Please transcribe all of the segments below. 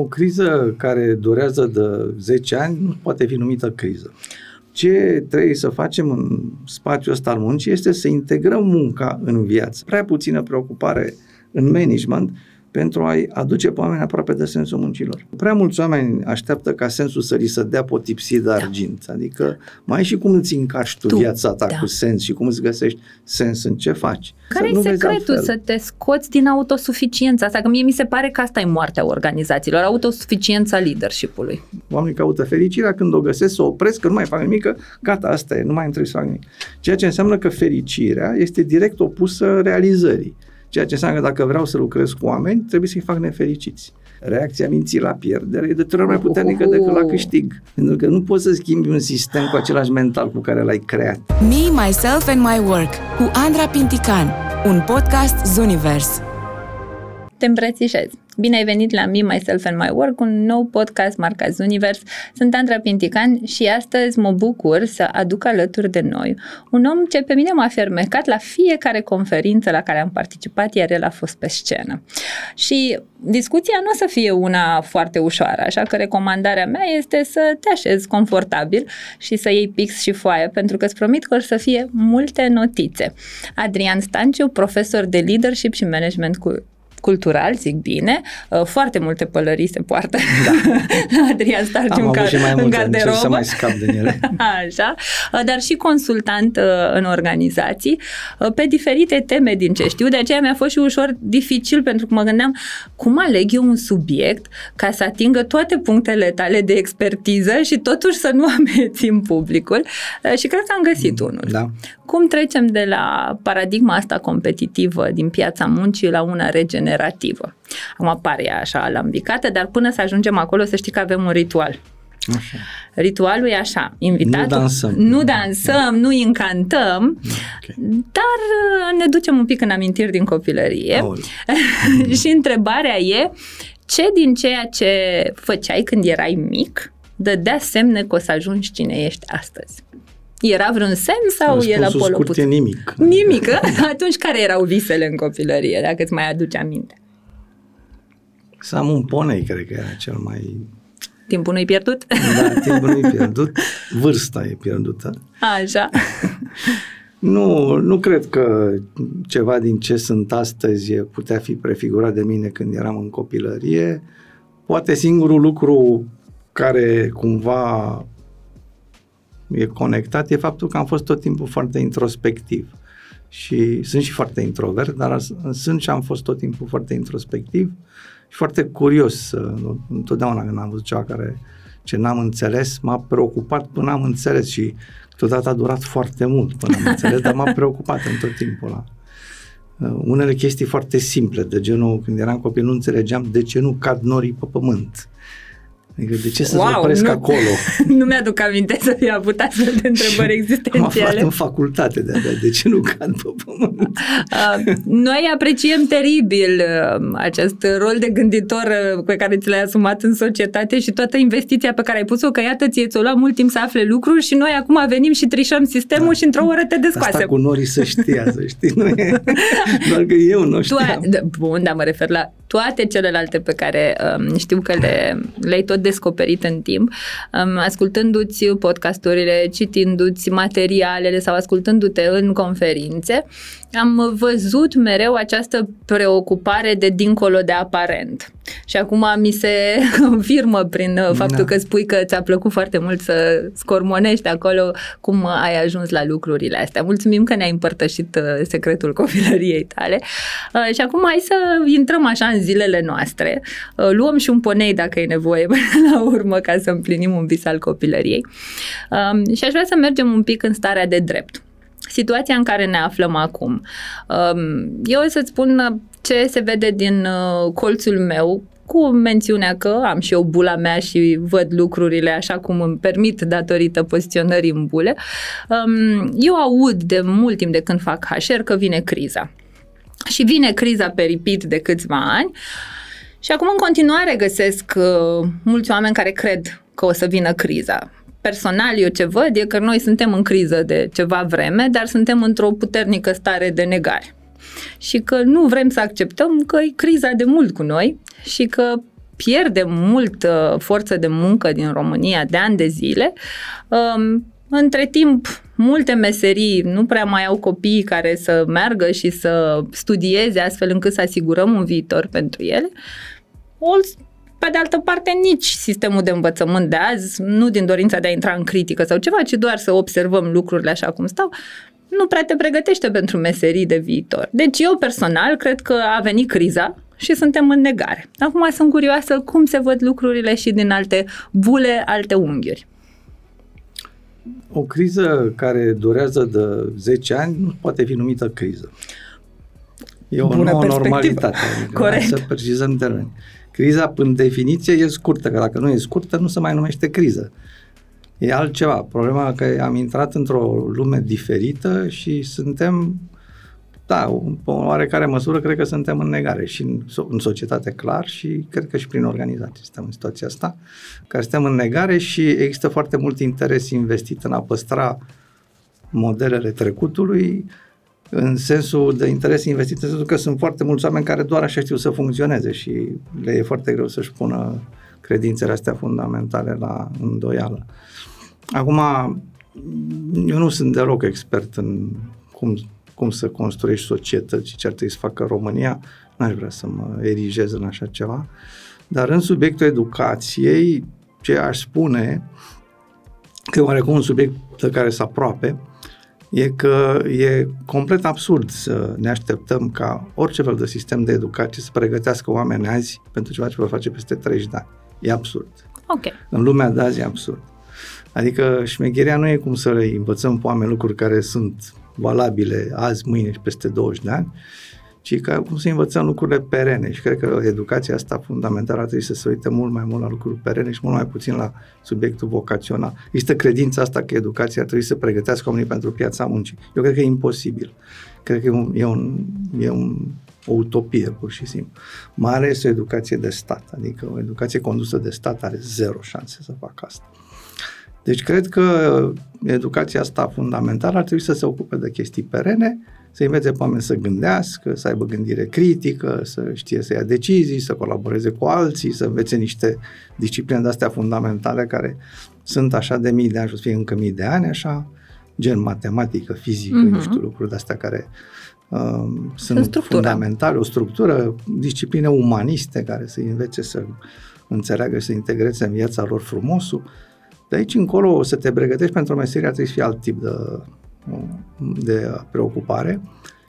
O criză care durează de 10 ani nu poate fi numită criză. Ce trebuie să facem în spațiul ăsta al muncii este să integrăm munca în viață. Prea puțină preocupare în management pentru a-i aduce pe oameni aproape de sensul muncilor. Prea mulți oameni așteaptă ca sensul să li se dea potipsit de argint, da. adică mai și cum îți încarci tu, tu viața ta da. cu sens și cum îți găsești sens în ce faci. Care e secretul să te scoți din autosuficiența asta? Că mie mi se pare că asta e moartea organizațiilor, autosuficiența leadership-ului. Oamenii caută fericirea când o găsesc, să o opresc, că nu mai fac nimic, gata, asta e, nu mai trebuie să fac nimic. Ceea ce înseamnă că fericirea este direct opusă realizării. Ceea ce înseamnă că dacă vreau să lucrez cu oameni, trebuie să-i fac nefericiți. Reacția minții la pierdere e de trei ori mai puternică decât la câștig. Pentru că nu poți să schimbi un sistem cu același mental cu care l-ai creat. Me, Myself and My Work cu Andra Pintican, un podcast Zunivers. Te îmbrățișez. Bine ai venit la Me, Myself and My Work, un nou podcast marcat Univers. Sunt Andra Pintican și astăzi mă bucur să aduc alături de noi un om ce pe mine m-a fermecat la fiecare conferință la care am participat, iar el a fost pe scenă. Și discuția nu o să fie una foarte ușoară, așa că recomandarea mea este să te așezi confortabil și să iei pix și foaie, pentru că îți promit că o să fie multe notițe. Adrian Stanciu, profesor de leadership și management cu cultural, zic bine, uh, foarte multe pălării se poartă da. la Adrian Starciu în, ca, în garderobă. să mai scap din ele. Așa, uh, dar și consultant uh, în organizații pe diferite teme din ce știu, de aceea mi-a fost și ușor dificil pentru că mă gândeam cum aleg eu un subiect ca să atingă toate punctele tale de expertiză și totuși să nu amețim publicul și cred că am găsit mm, unul. Da. Cum trecem de la paradigma asta competitivă din piața muncii la una regenerativă? Acum pare așa alambicată, dar până să ajungem acolo să știi că avem un ritual. Așa. Ritualul e așa, invitatul... Nu dansăm. Nu dansăm, nu încantăm, okay. dar uh, ne ducem un pic în amintiri din copilărie. și întrebarea e, ce din ceea ce făceai când erai mic dădea semne că o să ajungi cine ești astăzi? Era vreun semn sau Răspunsul el Apollo scurt e nimic. Nimic? Atunci care erau visele în copilărie, dacă îți mai aduce aminte? Să am un ponei, cred că era cel mai... Timpul nu-i pierdut? Da, timpul nu-i pierdut. Vârsta e pierdută. Așa. nu, nu cred că ceva din ce sunt astăzi putea fi prefigurat de mine când eram în copilărie. Poate singurul lucru care cumva e conectat e faptul că am fost tot timpul foarte introspectiv. Și sunt și foarte introvert, dar sunt și am fost tot timpul foarte introspectiv și foarte curios. Întotdeauna când am văzut ceva care ce n-am înțeles, m-a preocupat până am înțeles și câteodată a durat foarte mult până am înțeles, dar m-a preocupat în tot timpul ăla. Uh, unele chestii foarte simple, de genul, când eram copil, nu înțelegeam de ce nu cad norii pe pământ. Adică de ce să wow, opresc nu, acolo? Nu mi-aduc aminte să fi avut astfel de întrebări existențiale. Am aflat în facultate de de, de ce nu cad pe pământ? Uh, noi apreciem teribil uh, acest rol de gânditor uh, pe care ți l-ai asumat în societate și toată investiția pe care ai pus-o, că iată ție ți-o lua mult timp să afle lucruri și noi acum venim și trișăm sistemul da. și într-o oră te descoase. Asta cu norii să știa, să știi, nu e, doar că eu nu știam. Tu, bun, dar mă refer la toate celelalte pe care um, știu că le, le-ai tot descoperit în timp, um, ascultându-ți podcasturile, citindu-ți materialele sau ascultându-te în conferințe, am văzut mereu această preocupare de dincolo de aparent. Și acum mi se confirmă prin uh, faptul da. că spui că ți-a plăcut foarte mult să scormonești acolo cum ai ajuns la lucrurile astea. Mulțumim că ne-ai împărtășit uh, secretul copilăriei tale. Uh, și acum hai să intrăm așa în zilele noastre. Luăm și un ponei dacă e nevoie la urmă ca să împlinim un vis al copilăriei. Um, și aș vrea să mergem un pic în starea de drept situația în care ne aflăm acum. Um, eu o să-ți spun ce se vede din uh, colțul meu cu mențiunea că am și eu bula mea și văd lucrurile așa cum îmi permit datorită poziționării în bule. Um, eu aud de mult timp de când fac HR că vine criza. Și vine criza pe repeat de câțiva ani și acum în continuare găsesc uh, mulți oameni care cred că o să vină criza personal eu ce văd e că noi suntem în criză de ceva vreme, dar suntem într-o puternică stare de negare. Și că nu vrem să acceptăm că e criza de mult cu noi și că pierde mult uh, forță de muncă din România de ani de zile. Um, între timp, multe meserii nu prea mai au copii care să meargă și să studieze astfel încât să asigurăm un viitor pentru ele. Pe de altă parte, nici sistemul de învățământ de azi, nu din dorința de a intra în critică sau ceva, ci doar să observăm lucrurile așa cum stau, nu prea te pregătește pentru meserii de viitor. Deci eu personal cred că a venit criza și suntem în negare. Acum sunt curioasă cum se văd lucrurile și din alte bule, alte unghiuri. O criză care durează de 10 ani nu poate fi numită criză. E o Bună nouă normalitate. Adică Corect. Să precizăm termeni. Criza, prin definiție, e scurtă, că dacă nu e scurtă, nu se mai numește criză. E altceva. Problema că am intrat într-o lume diferită și suntem, da, în oarecare măsură, cred că suntem în negare și în, în societate clar și cred că și prin organizație suntem în situația asta, că suntem în negare și există foarte mult interes investit în a păstra modelele trecutului, în sensul de interes investit, în sensul că sunt foarte mulți oameni care doar așa știu să funcționeze și le e foarte greu să-și pună credințele astea fundamentale la îndoială. Acum, eu nu sunt deloc expert în cum, cum să construiești societăți și ce ar trebui să facă România, n-aș vrea să mă erigez în așa ceva, dar în subiectul educației, ce aș spune, că e oarecum un subiect de care să aproape, e că e complet absurd să ne așteptăm ca orice fel de sistem de educație să pregătească oameni azi pentru ceva ce vor face peste 30 de ani. E absurd. Ok. În lumea de azi e absurd. Adică șmecheria nu e cum să le învățăm pe oameni lucruri care sunt valabile azi, mâine și peste 20 de ani, ci ca cum să învățăm lucrurile perene și cred că educația asta fundamentală ar trebui să se uite mult mai mult la lucruri perene și mult mai puțin la subiectul vocațional. Există credința asta că educația ar trebui să pregătească oamenii pentru piața muncii. Eu cred că e imposibil. Cred că e, un, e, un, e un, o utopie, pur și simplu. Mai ales o educație de stat, adică o educație condusă de stat are zero șanse să facă asta. Deci cred că educația asta fundamentală ar trebui să se ocupe de chestii perene, să învețe pe oameni să gândească, să aibă gândire critică, să știe să ia decizii, să colaboreze cu alții, să învețe niște discipline de-astea fundamentale care sunt așa de mii de ani și o să fie încă mii de ani, așa, gen matematică, fizică, uh-huh. nu știu, lucruri de-astea care uh, sunt structură. fundamentale, o structură, discipline umaniste care să învețe să înțeleagă și să integreze în viața lor frumosul. De aici încolo o să te pregătești pentru o meserie, trebuie să fie alt tip de de preocupare.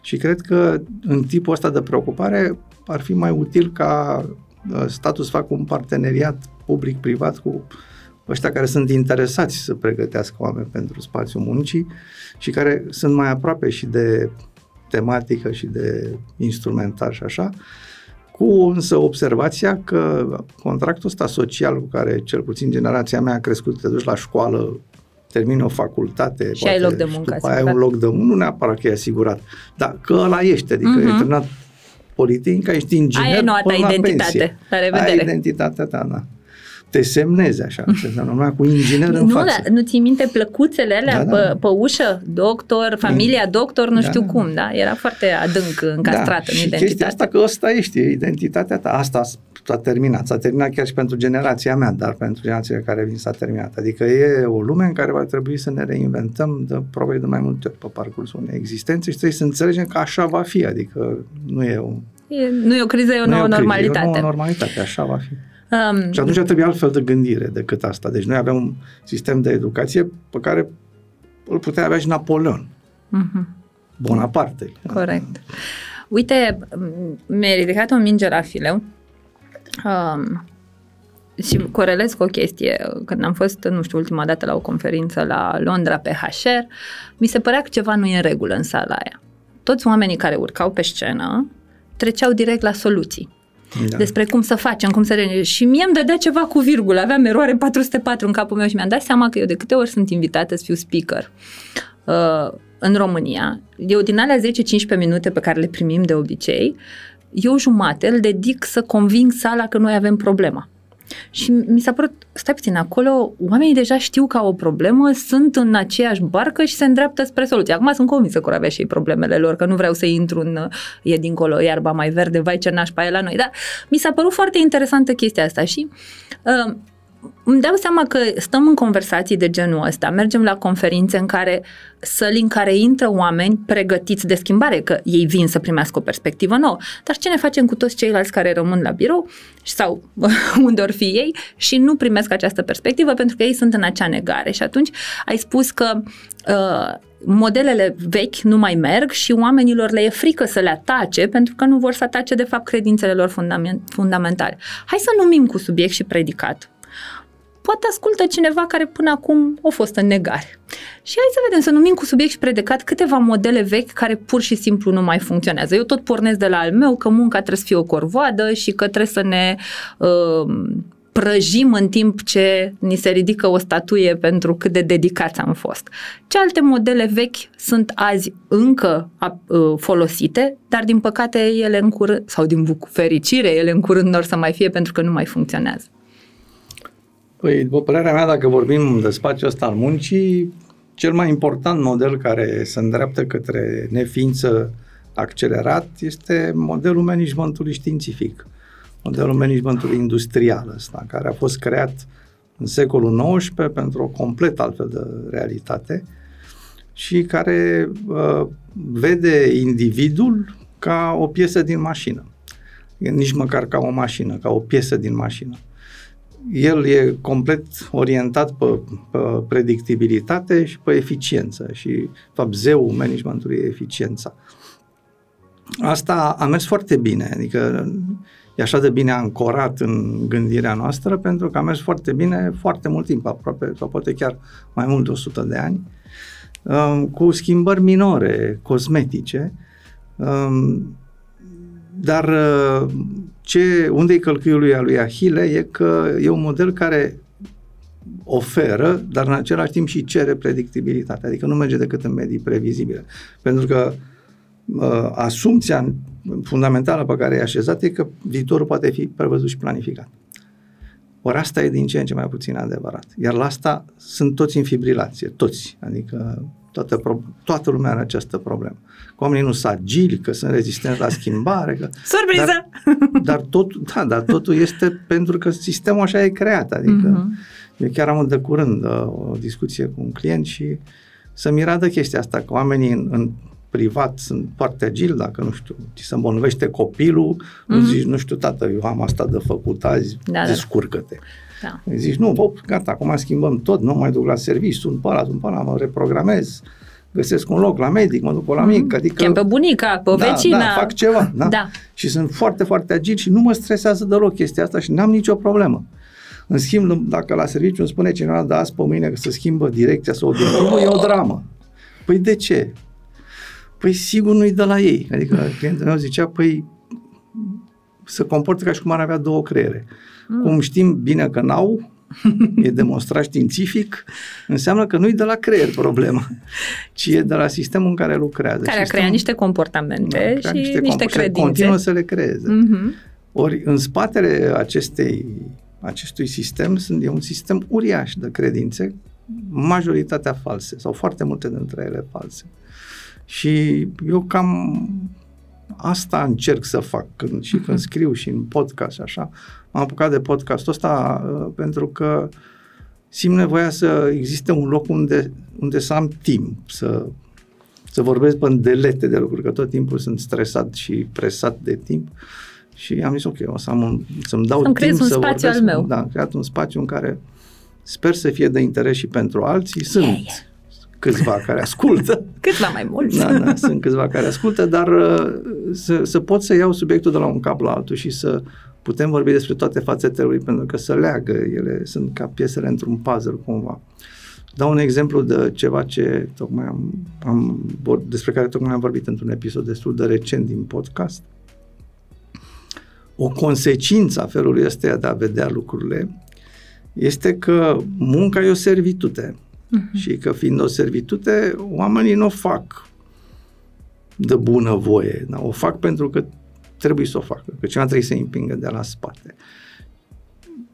Și cred că în tipul ăsta de preocupare ar fi mai util ca uh, statul să facă un parteneriat public-privat cu ăștia care sunt interesați să pregătească oameni pentru spațiul muncii și care sunt mai aproape și de tematică și de instrumentar și așa, cu însă observația că contractul ăsta social cu care cel puțin generația mea a crescut, te duci la școală termini o facultate. Și poate, ai loc de muncă. După ai un loc de muncă, nu neapărat că e asigurat, dar că ăla ești, adică uh-huh. e terminat politica, ești inginer Aia e noua ta identitate. Pensie. La revedere. Ai identitatea ta, da te semneze așa, numai cu inginer în nu, față. Da, nu ții minte plăcuțele alea da, da. Pe, pe ușă? Doctor, familia doctor, nu da, știu da. cum, da? Era foarte adânc încastrat da. în și identitate. chestia asta că ăsta ești, e identitatea ta. Asta s-a terminat. S-a terminat chiar și pentru generația mea, dar pentru generația care vin s-a terminat. Adică e o lume în care va trebui să ne reinventăm de probabil de mai multe ori pe parcursul unei existențe și trebuie să înțelegem că așa va fi. Adică nu e o... E, nu e o criză, e o nouă normalitate. E o nouă normalitate, așa va fi. Um, și atunci trebuie altfel de gândire decât asta. Deci noi avem un sistem de educație pe care îl putea avea și Napoleon. Uh-huh. Bonaparte. Corect. Uite, mi-ai ridicat o minge la fileu um, și corelez cu o chestie. Când am fost, nu știu, ultima dată la o conferință la Londra pe HR, mi se părea că ceva nu e în regulă în sala aia. Toți oamenii care urcau pe scenă treceau direct la soluții da. despre cum să facem, cum să... Re... Și mie îmi dădea ceva cu virgulă, aveam eroare 404 în capul meu și mi-am dat seama că eu de câte ori sunt invitată să fiu speaker uh, în România, eu din alea 10-15 minute pe care le primim de obicei, eu jumate îl dedic să conving sala că noi avem problema. Și mi s-a părut, stai puțin, acolo oamenii deja știu că au o problemă, sunt în aceeași barcă și se îndreaptă spre soluție. Acum sunt convinsă că avea și ei problemele lor, că nu vreau să intru în e dincolo iarba mai verde, vai ce nașpa e la noi. Dar mi s-a părut foarte interesantă chestia asta și uh, îmi dau seama că stăm în conversații de genul ăsta, mergem la conferințe în care săli în care intră oameni pregătiți de schimbare, că ei vin să primească o perspectivă nouă. Dar ce ne facem cu toți ceilalți care rămân la birou sau unde or fi ei și nu primesc această perspectivă pentru că ei sunt în acea negare. Și atunci ai spus că uh, modelele vechi nu mai merg și oamenilor le e frică să le atace pentru că nu vor să atace de fapt credințele lor fundamentale. Hai să numim cu subiect și predicat poate ascultă cineva care până acum a fost în negare. Și hai să vedem, să numim cu subiect și predicat câteva modele vechi care pur și simplu nu mai funcționează. Eu tot pornesc de la al meu că munca trebuie să fie o corvoadă și că trebuie să ne uh, prăjim în timp ce ni se ridică o statuie pentru cât de dedicați am fost. Ce alte modele vechi sunt azi încă uh, folosite, dar din păcate ele în curând, sau din fericire, ele în curând nu să mai fie pentru că nu mai funcționează. Păi, după părerea mea, dacă vorbim de spațiul ăsta al muncii, cel mai important model care se îndreaptă către neființă accelerat este modelul managementului științific, modelul managementului industrial ăsta, care a fost creat în secolul XIX pentru o complet altfel de realitate și care uh, vede individul ca o piesă din mașină. Nici măcar ca o mașină, ca o piesă din mașină el e complet orientat pe, pe predictibilitate și pe eficiență și, fapt, zeul managementului e eficiența. Asta a mers foarte bine, adică e așa de bine ancorat în gândirea noastră pentru că a mers foarte bine foarte mult timp, aproape, sau poate chiar mai mult de 100 de ani, um, cu schimbări minore, cosmetice, um, dar uh, ce, unde e călcâiul lui, lui Ahile e că e un model care oferă, dar în același timp și cere predictibilitate, adică nu merge decât în medii previzibile. Pentru că uh, asumția fundamentală pe care e așezat e că viitorul poate fi prevăzut și planificat. Ori asta e din ce în ce mai puțin adevărat. Iar la asta sunt toți în fibrilație, toți. Adică toată, pro- toată lumea are această problemă. Că oamenii nu sunt agili, că sunt rezistenți la schimbare. Că, Surpriză! Dar, dar, tot, da, dar totul este pentru că sistemul așa e creat. Adică uh-huh. eu chiar am de curând uh, o discuție cu un client și să mira de chestia asta, că oamenii în, în privat sunt foarte agili, dacă, nu știu, ți se îmbolnăvește copilul, mm-hmm. nu mhm. zici, nu știu, tată, eu am asta de făcut azi, da, descurcă-te. Da. Da. Zici, nu, op, gata, acum schimbăm tot, nu mai duc la serviciu, sunt pe ăla, sunt pe ăla, mă reprogramez, găsesc un loc la medic, mă duc pe la mhm. mic, adică... Chem pe bunica, pe da, vecina. Da, fac ceva, da? da? Și sunt foarte, foarte agil și nu mă stresează deloc chestia asta și n-am nicio problemă. În schimb, dacă la serviciu îmi spune cineva, da, azi pe mâine că să schimbă direcția sau obiectivul, e o dramă. Păi de ce? Păi sigur nu-i de la ei. Adică clientul meu zicea, păi se comportă ca și cum ar avea două creiere. Mm. Cum știm bine că n-au, e demonstrat științific, înseamnă că nu-i de la creier problema, ci e de la sistemul în care lucrează. Care a creat niște comportamente da, și niște, niște compor- credințe. continuă să le creeze. Mm-hmm. Ori în spatele acestei, acestui sistem sunt, e un sistem uriaș de credințe, majoritatea false sau foarte multe dintre ele false. Și eu cam asta încerc să fac când, și când mhm. scriu și în podcast și așa. M-am apucat de podcastul ăsta uh, pentru că simt nevoia să existe un loc unde, unde să am timp, să, să vorbesc pe delete de lucruri, că tot timpul sunt stresat și presat de timp. Și am zis, ok, o să am un, să-mi dau să-mi timp un să spațiu vorbesc. Al meu. Da, am creat un spațiu în care sper să fie de interes și pentru alții. Sunt yeah, yeah câțiva care ascultă. Câțiva mai mulți. Da, da, sunt câțiva care ascultă, dar uh, să, să pot să iau subiectul de la un cap la altul și să putem vorbi despre toate fațetele lui, pentru că să leagă, ele sunt ca piesele într-un puzzle cumva. Dau un exemplu de ceva ce tocmai am, am, despre care tocmai am vorbit într-un episod destul de recent din podcast. O consecință a felului ăsta de a vedea lucrurile este că munca e o servitute uh-huh. și că fiind o servitute, oamenii nu o fac de bună voie, da? o fac pentru că trebuie să o facă, că cineva trebuie să îi împingă de la spate.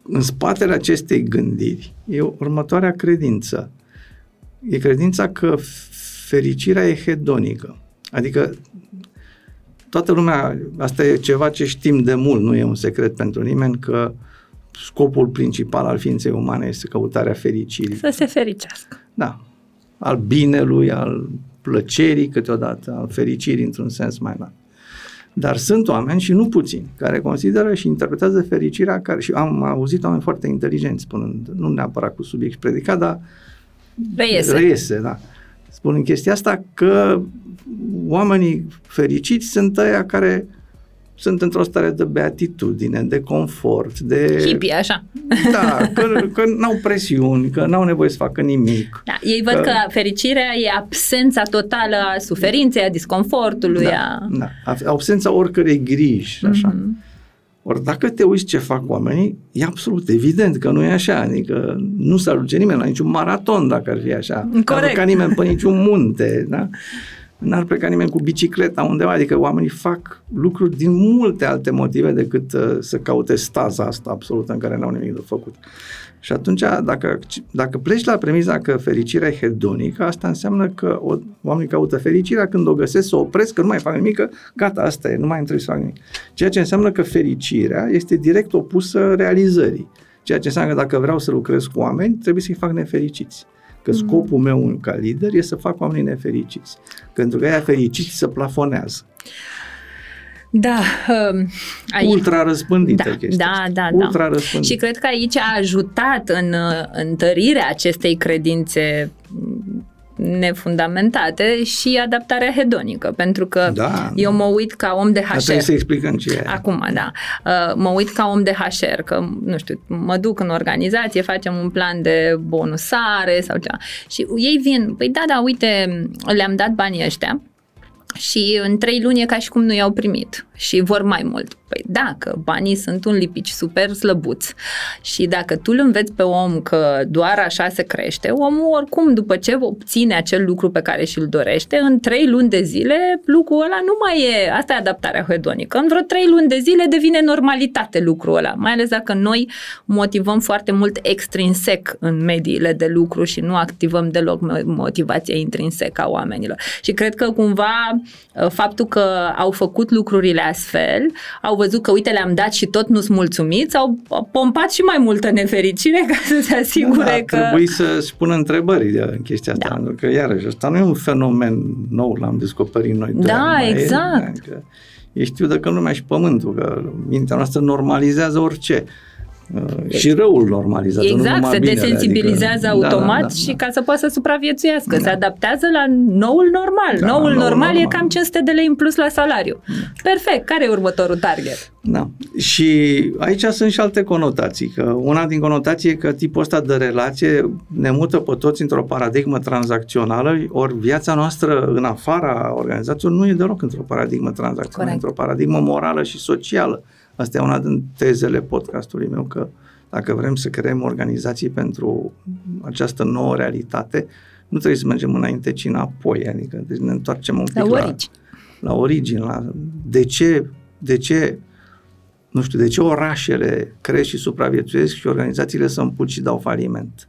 în spatele acestei gândiri e următoarea credință. E credința că fericirea e hedonică. Adică toată lumea, asta e ceva ce știm de mult, nu e un secret pentru nimeni, că scopul principal al ființei umane este căutarea fericirii. Să se fericească. Da. Al binelui, al plăcerii câteodată, al fericirii într-un sens mai larg. Dar sunt oameni și nu puțini care consideră și interpretează fericirea care, și am auzit oameni foarte inteligenți spunând, nu neapărat cu subiect predicat, dar reiese. reiese da. Spun în chestia asta că oamenii fericiți sunt ăia care sunt într-o stare de beatitudine, de confort, de... Hippie, așa. Da, că, că n-au presiuni, că n-au nevoie să facă nimic. Da, ei văd că, că fericirea e absența totală a suferinței, a disconfortului, da, a... Da, absența oricărei griji, așa. Mm-hmm. Ori dacă te uiți ce fac oamenii, e absolut evident că nu e așa, adică nu se ajunge nimeni la niciun maraton dacă ar fi așa. Corect. Nu ca nimeni pe niciun munte, da? N-ar pleca nimeni cu bicicleta undeva, adică oamenii fac lucruri din multe alte motive decât uh, să caute staza asta absolută în care n-au nimic de făcut. Și atunci, dacă, dacă pleci la premiza că fericirea e hedonică, asta înseamnă că o, oamenii caută fericirea când o găsesc, să o opresc, că nu mai fac nimic, că gata, asta e, nu mai trebuie să fac nimic. Ceea ce înseamnă că fericirea este direct opusă realizării. Ceea ce înseamnă că dacă vreau să lucrez cu oameni, trebuie să-i fac nefericiți. Că mm. scopul meu ca lider e să fac oamenii nefericiți. Pentru că ea fericiți se plafonează. Da. Um, aici, Ultra răspândită da, chestia Da, da, Ultra da. Răspândită. Și cred că aici a ajutat în întărirea acestei credințe nefundamentate și adaptarea hedonică, pentru că da, eu mă uit ca om de HR. Trebuie să explicăm ce e. Acum, da. Uh, mă uit ca om de HR, că, nu știu, mă duc în organizație, facem un plan de bonusare sau ceva. Și ei vin, păi da, da, uite, le-am dat banii ăștia, și în trei luni e ca și cum nu i-au primit și vor mai mult. Păi dacă banii sunt un lipici super slăbuț și dacă tu îl înveți pe om că doar așa se crește, omul oricum după ce obține acel lucru pe care și-l dorește, în trei luni de zile lucrul ăla nu mai e, asta e adaptarea hedonică, în vreo trei luni de zile devine normalitate lucrul ăla, mai ales dacă noi motivăm foarte mult extrinsec în mediile de lucru și nu activăm deloc motivația intrinsecă a oamenilor. Și cred că cumva ă, faptul că au făcut lucrurile astfel, au văzut că, uite, le-am dat și tot nu-s mulțumiți, au pompat și mai multă nefericire ca să se asigure da, că... Trebuie să-și pună întrebări în chestia asta, da. pentru că, iarăși, asta nu e un fenomen nou, l-am descoperit noi. Da, exact. E, e știu de că lumea și pământul, că mintea noastră normalizează orice. Uh, și răul normalizează, exact, nu se binele, desensibilizează adică, automat da, da, da, și da. ca să poată să supraviețuiască, da. se adaptează la noul normal. Da, noul noul normal, normal e cam 500 de lei în plus la salariu. Da. Perfect, care e următorul target? Da. Și aici sunt și alte conotații, că una din conotații e că tipul ăsta de relație ne mută pe toți într-o paradigmă tranzacțională, ori viața noastră în afara organizației nu e deloc într-o paradigmă tranzacțională, într-o paradigmă morală și socială. Asta e una din tezele podcastului meu, că dacă vrem să creăm organizații pentru această nouă realitate, nu trebuie să mergem înainte, ci înapoi, adică deci ne întoarcem un pic la, origine. la, la origine, la de ce, de ce nu știu, de ce orașele cresc și supraviețuiesc și organizațiile să împuci și dau faliment.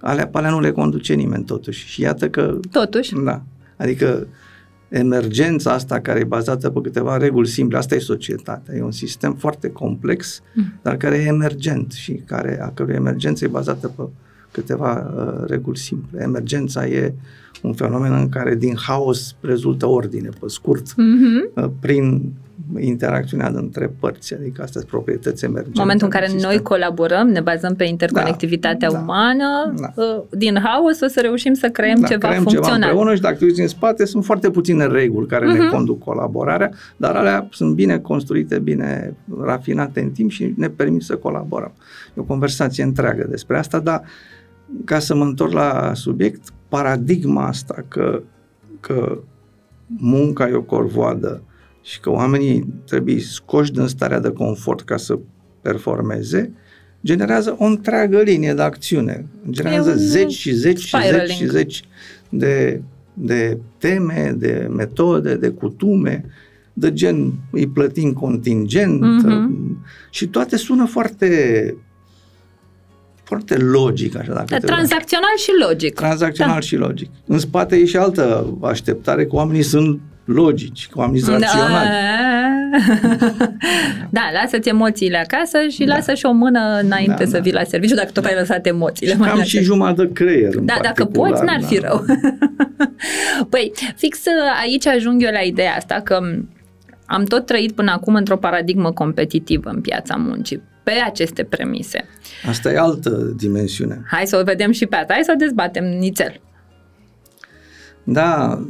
Alea, pe alea nu le conduce nimeni totuși. Și iată că... Totuși. Da. Adică emergența asta care e bazată pe câteva reguli simple, asta e societatea. E un sistem foarte complex, mm. dar care e emergent și care, a cărui emergență e bazată pe câteva uh, reguli simple. Emergența e un fenomen în care din haos rezultă ordine, pe scurt, mm-hmm. uh, prin interacțiunea dintre părți, adică astea sunt proprietăți emergente. În momentul în care în noi colaborăm, ne bazăm pe interconectivitatea da, umană, da. Uh, din haos o să reușim să creăm da, ceva creăm funcțional. Ceva împreună și dacă uiți în spate, sunt foarte puține reguli care uh-huh. ne Mhm. conduc colaborarea, dar alea sunt bine construite, bine rafinate în timp și ne permit să colaborăm. E o conversație întreagă despre asta, dar ca să mă întorc la subiect, paradigma asta că, că munca e o corvoadă și că oamenii trebuie scoși din starea de confort ca să performeze, generează o întreagă linie de acțiune. Generează zeci și zeci și zeci și zeci de, de teme, de metode, de cutume, de gen îi plătim contingent Mhm. și toate sună foarte foarte logic așa dacă te Tranzacțional și logic. tranzacțional Da. și logic. În spate e și altă așteptare că oamenii sunt logici, că oamenii sunt raționali. Da, lasă-ți emoțiile acasă și Da. lasă și o mână înainte Da, să da. vii la serviciu dacă tot ai lăsat emoțiile. Și mai cam înainte. și jumătate de creier în Da, dacă particular, poți, n-ar da. fi rău. păi, fix uh, aici ajung eu la ideea asta că m, am tot trăit până acum într-o paradigmă competitivă în piața muncii, pe aceste premise. Asta e altă dimensiune. Hai să o vedem și pe asta, hai să o dezbatem nițel. Da,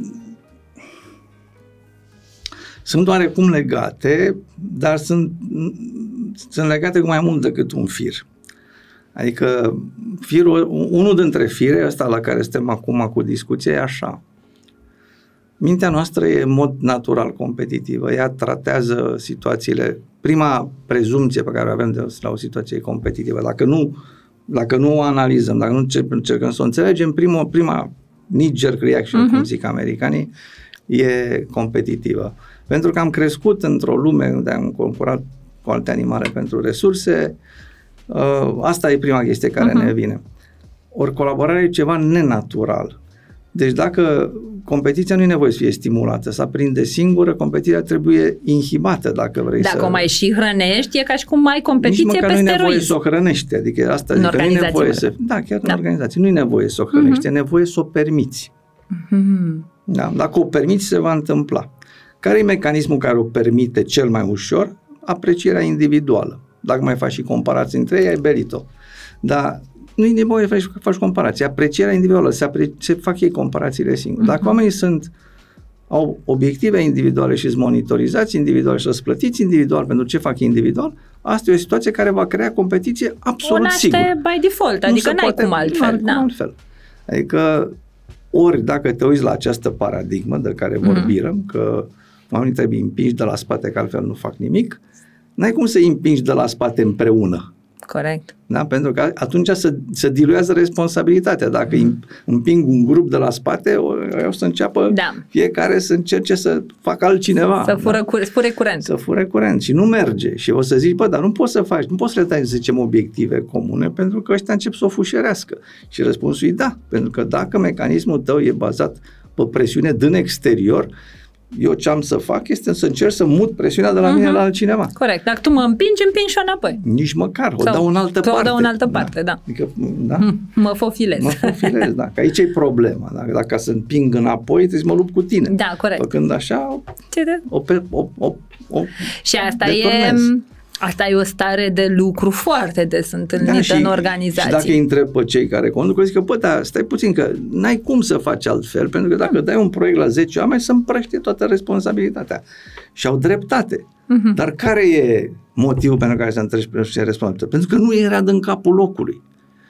sunt oarecum legate, dar sunt, sunt legate cu mai mult decât un fir. Adică firul, unul dintre fire, ăsta la care suntem acum cu discuție, e așa. Mintea noastră e în mod natural competitivă. Ea tratează situațiile. Prima prezumție pe care o avem de la o situație competitivă, dacă nu, dacă nu o analizăm, dacă nu încercăm, încercăm să o înțelegem, prima, prima knee-jerk reaction, uh-huh. cum zic americanii, e competitivă. Pentru că am crescut într-o lume unde am concurat cu alte animale pentru resurse, uh, asta e prima chestie care uh-huh. ne vine. Ori colaborarea e ceva nenatural. Deci dacă competiția nu e nevoie să fie stimulată, să aprinde singură, competiția trebuie inhibată dacă vrei Dacă să... o mai și hrănești, e ca și cum ai Nici competiție măcar pe nu e nevoie steroizi. să o hrănești. Adică asta În adică nu e organizație, nevoie mă să... Da, chiar Da. în organizație. Nu e nevoie să o hrănești, Mhm. e nevoie să o permiți. Mhm. Da? Dacă o permiți, se va întâmpla. Care e mecanismul care o permite cel mai ușor? Aprecierea individuală. Dacă mai faci și comparații între ei, ai berit-o. Dar nu e nevoie să faci, faci comparații. Aprecierea individuală, se, apre, se fac ei comparațiile singuri. Dacă Mhm. oamenii sunt au obiective individuale și sunt monitorizați individual și să plătiți individual pentru ce fac individual, asta e o situație care va crea competiție O absolut naște sigur. by default, Nu adică se n-ai poate- cum n-ai altfel. cum Da. altfel. Adică, ori dacă te uiți la această paradigmă de care Mhm. vorbim, că oamenii trebuie împinși de la spate, că altfel nu fac nimic, n-ai cum să îi împingi de la spate împreună. Corect. Da? Pentru că atunci se, se diluează responsabilitatea. Dacă îi împing un grup de la spate, o, o să înceapă Da. fiecare să încerce să facă altcineva. Să fură, da? cu, fure curent. să fure curent și nu merge. Și o să zici, bă, dar nu poți să faci, nu poți să le dai, să zicem, obiective comune, pentru că ăștia încep să o fușerească. Și răspunsul e da, pentru că dacă mecanismul tău e bazat pe presiune din exterior, eu ce am să fac este să încerc să mut presiunea de la mine Mhm. la altcineva. Corect. Dacă tu mă împingi, împingi și eu înapoi. Nici măcar, o Sau dau în altă că o parte. dau în altă parte, da. Adică, da? Hm, Mă fofilez. Mă profilez, da. Că aici e problema. Dacă, dacă să împing înapoi, trebuie să mă lupt cu tine. Da, corect. Făcând așa, Ce de- o, pe, o, o, o Și asta e, deturnez. Asta e o stare de lucru foarte des întâlnită în Da, Și organizații. dacă îi întreb pe cei care conduc, zic că, bă, da, stai puțin, că n-ai cum să faci altfel, pentru că dacă dai un proiect la 10 oameni, să împrăște toată responsabilitatea. Și au dreptate. Mhm. Dar care e motivul pentru care să întrebi responsabilitate? Pentru că nu era din capul locului.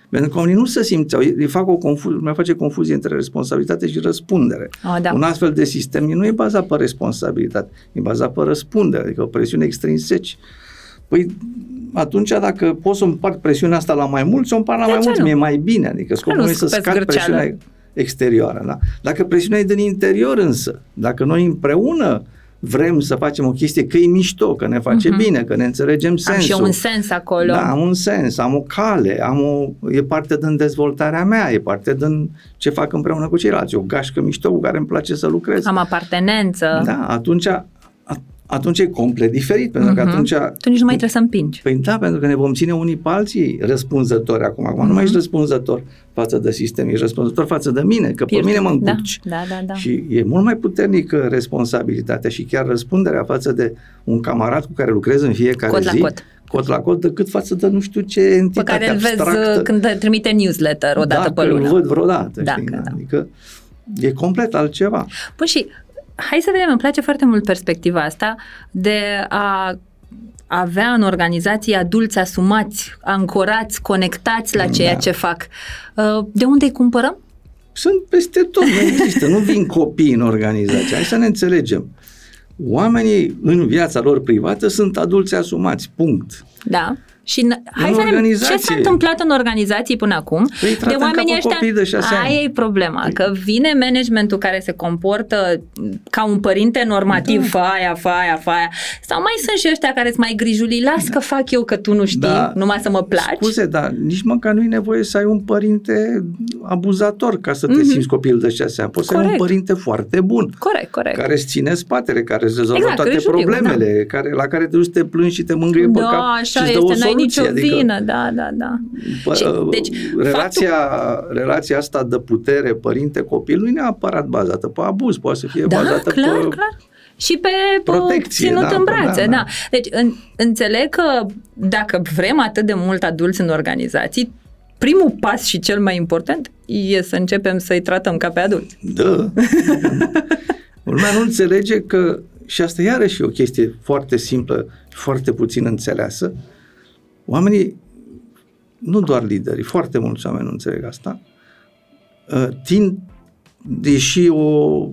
Pentru că oamenii nu se simțeau, îi fac o confuzie, mai face confuzie între responsabilitate și răspundere. Oh, da. Un astfel de sistem nu e bazat pe responsabilitate, e bazat pe răspundere, adică o presiune extrinseci. Păi atunci dacă pot să împart presiunea asta la mai mulți, o împart la De mai ce mulți, nu? mi-e mai bine. Adică scopul nu nu e să scupeți scad gârceală? presiunea exterioară. Da? Dacă presiunea e din interior însă, dacă noi împreună vrem să facem o chestie că e mișto, că ne face Mhm. bine, că ne înțelegem Am sensul. și eu un sens acolo. Da, am un sens, am o cale, am o, e parte din dezvoltarea mea, e parte din ce fac împreună cu ceilalți, e o gașcă mișto cu care îmi place să lucrez. Am apartenență. Da, atunci, a- atunci e complet diferit, pentru că Mhm. atunci... Tu nici nu mai trebuie să împingi. Păi da, pentru că ne vom ține unii pe alții răspunzători acum. Acum nu mai ești răspunzător față de sistem, ești răspunzător față de mine, că pe Pierd- mine mă da, încurci. da, da, da. Și e mult mai puternică responsabilitatea și chiar răspunderea față de un camarat cu care lucrez în fiecare Cot la zi, cot. cot la cot, decât față de nu știu ce Pe entitate care îl vezi abstractă. uh, când trimite newsletter o dată Dacă pe lună. îl văd vreodată, Dacă, știi? da. Adică e complet altceva. Păi și hai să vedem, îmi place foarte mult perspectiva asta de a avea în organizații adulți asumați, ancorați, conectați la ceea Da. ce fac. Uh, De unde îi cumpărăm? Sunt peste tot, nu există, nu vin copii în organizație. Hai să ne înțelegem. Oamenii în viața lor privată sunt adulți asumați, punct. Da. Și n- hai să ne, ce s-a întâmplat în organizații până acum? Păi de oamenii ăștia, de șase ani. aia e problema, păi. că vine managementul care se comportă ca un părinte normativ, da. faia, faia, faia, sau mai sunt și ăștia care sunt mai grijuli, las da. că fac eu că tu nu știi, da. numai să mă placi. Scuze, dar nici măcar nu e nevoie să ai un părinte abuzator ca să te mm-hmm. simți copil de șase ani. Poți corect. să ai un părinte foarte bun. Corect, corect. Care îți ține spatele, care îți rezolvă exact, toate problemele, da. care, la care te duci să te plângi și te mângâie da, pe cap așa și este, o soluție. Nicio adică, vină, da, da, da. Bă, și, deci, relația, faptul... relația asta de putere părinte-copil nu e neapărat bazată pe abuz, poate să fie da, bazată clar, pe clar și pe protecție, ținut da, în brațe. Da, da. Deci în, înțeleg că dacă vrem atât de mult adulți în organizații, primul pas și cel mai important e să începem să-i tratăm ca pe adulți. Da. Lumea nu înțelege că, și asta iarăși e o chestie foarte simplă, foarte puțin înțeleasă, oamenii, nu doar liderii, foarte mulți oameni nu înțeleg asta, uh, tind, deși o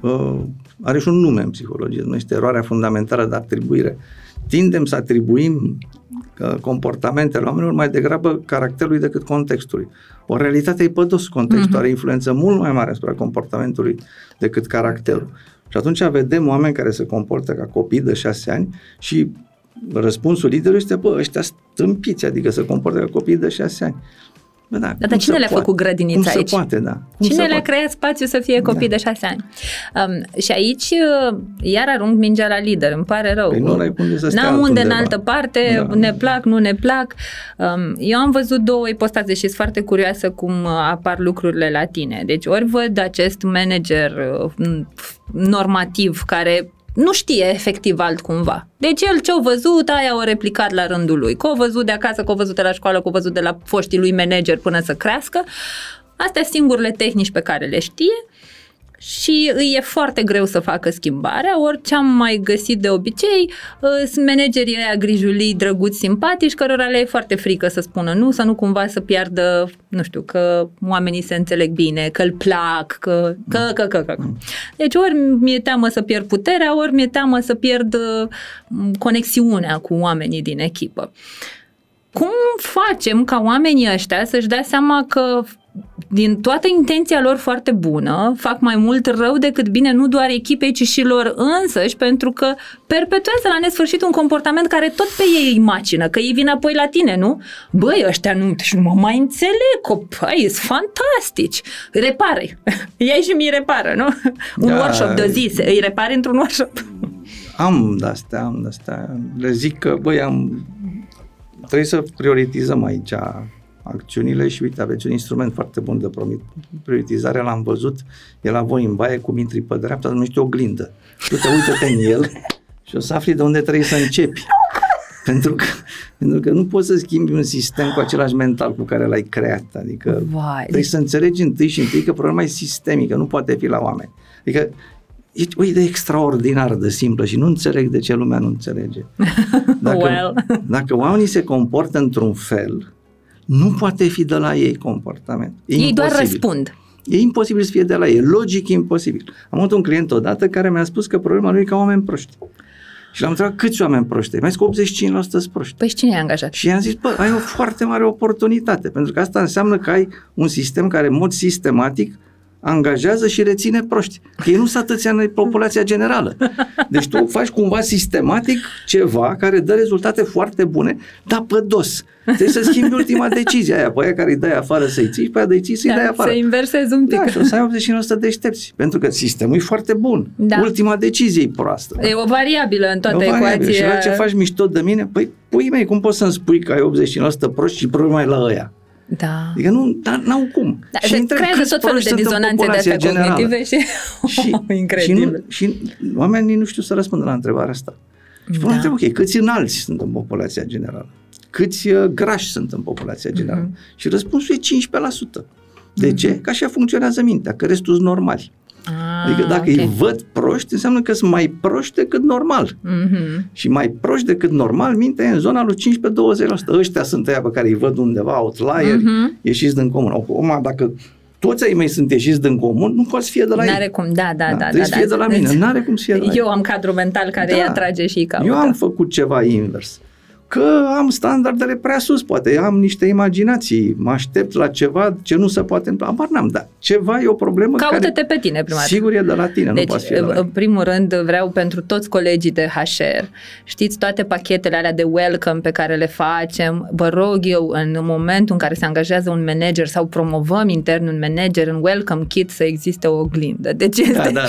uh, are și un nume în psihologie, nu este eroarea fundamentală de atribuire. Tindem să atribuim uh, comportamentele oamenilor mai degrabă caracterului decât contextului. O realitate e pe dos contextul, uh-huh. are influență mult mai mare asupra comportamentului decât caracterul. Și atunci vedem oameni care se comportă ca copii de șase ani și răspunsul liderului este, bă, ăștia stâmpiți, adică se comportă ca copii de șase ani. Bă, da, dar, dar cine le-a făcut grădinița cum aici? Se poate, da. Cum cine le-a creat spațiu să fie copii da. de șase ani? Um, și aici uh, iar arunc mingea la lider, îmi pare rău. Păi nu ai unde să N-am unde undeva. în altă parte, da. ne plac, nu ne plac. Um, eu am văzut două ipostaze și sunt foarte curioasă cum uh, apar lucrurile la tine. Deci ori văd acest manager uh, normativ care nu știe efectiv altcumva. Deci el ce-a văzut, aia o replicat la rândul lui. Că a văzut de acasă, că a văzut de la școală, că a văzut de la foștii lui manager până să crească. Astea sunt singurele tehnici pe care le știe și îi e foarte greu să facă schimbarea, orice am mai găsit de obicei, uh, sunt managerii aia grijulii, drăguți, simpatici, cărora le e foarte frică să spună nu, să nu cumva să piardă, nu știu, că oamenii se înțeleg bine, că îl plac, că, că, că, că, că. Deci ori mi-e teamă să pierd puterea, ori mi-e teamă să pierd uh, conexiunea cu oamenii din echipă. Cum facem ca oamenii ăștia să-și dea seama că din toată intenția lor foarte bună, fac mai mult rău decât bine nu doar echipei, ci și lor însăși, pentru că perpetuează la nesfârșit un comportament care tot pe ei îi macină, că ei vin apoi la tine, nu? Băi, ăștia nu, deci nu mă mai înțeleg, copii, sunt fantastici. Repare. Ia și mi repară, nu? Un da. workshop de o zi, îi repare într-un workshop. Am de-astea, am de-astea. Le zic că, băi, am... Trebuie să prioritizăm aici acțiunile și uite, aveți un instrument foarte bun de prioritizare, l-am văzut, e la voi în baie cu mintri pe dreapta, se numește oglindă. Tu te uită în el și o să afli de unde trebuie să începi. Pentru că, pentru că nu poți să schimbi un sistem cu același mental cu care l-ai creat. Adică Vai. trebuie să înțelegi întâi și întâi că problema e sistemică, nu poate fi la oameni. Adică e o idee extraordinar de simplă și nu înțeleg de ce lumea nu înțelege. Dacă, well. dacă oamenii se comportă într-un fel, nu poate fi de la ei comportament. E ei imposibil. doar răspund. E imposibil să fie de la ei, logic imposibil. Am avut un client odată care mi-a spus că problema lui e ca oameni proști. Și l-am întrebat câți oameni proști Mi-a zis că 85% sunt proști. Păi cine e angajat? Și i-am zis, bă, ai o foarte mare oportunitate, pentru că asta înseamnă că ai un sistem care în mod sistematic angajează și reține proști. Că ei nu sunt atâția în populația generală. Deci tu faci cumva sistematic ceva care dă rezultate foarte bune, dar pe dos. Trebuie să schimbi ultima decizie aia, pe aia care îi dai afară să-i ții, pe aia de ții să-i da, dai afară. Să inversezi un pic. Da, și o să ai 89% deștepți, pentru că sistemul e foarte bun. Da. Ultima decizie e proastă. E o variabilă în toată ecuația. Și la ce faci mișto de mine? Păi, pui mei, cum poți să-mi spui că ai 89% proști și problema e la ăia? Da. Adică nu, dar n-au cum. Da, și se creează tot felul de dizonanțe de astea generală. cognitive și, și, incredibil. Și, nu, și oamenii nu știu să răspundă la întrebarea asta. Și da. întreb, ok, câți înalți sunt în populația generală? Câți uh, grași sunt în populația generală? Mm-hmm. Și răspunsul e 15%. De mm-hmm. ce? Ca așa funcționează mintea, că restul sunt normali. Ah, adică dacă okay. îi văd proști, înseamnă că sunt mai proști decât normal. Mm-hmm. Și mai proști decât normal, mintea e în zona lui 15-20%. Ăștia sunt aia pe care îi văd undeva, outlier, mm-hmm. ieșiți din comun. Acum, dacă toți ai mei sunt ieșiți din comun, nu poți fi de la N-are ei. cum, da, da, da. da, trebuie da, să fie da, de la mine, n-are cum să fie de la Eu am cadru mental care da. îi atrage și îi caută. Eu am făcut ceva invers. Că am standardele prea sus, poate am niște imaginații, mă aștept la ceva ce nu se poate întâmpla. Abar n-am, dar ceva e o problemă Caută-te care pe tine prima dată. sigur e de la tine, Deci, nu poate fi de la în primul rând, vreau pentru toți colegii de HR, știți toate pachetele alea de welcome pe care le facem, vă rog eu, în momentul în care se angajează un manager sau promovăm intern un manager, în welcome kit să existe o oglindă. Deci este Da, da, da.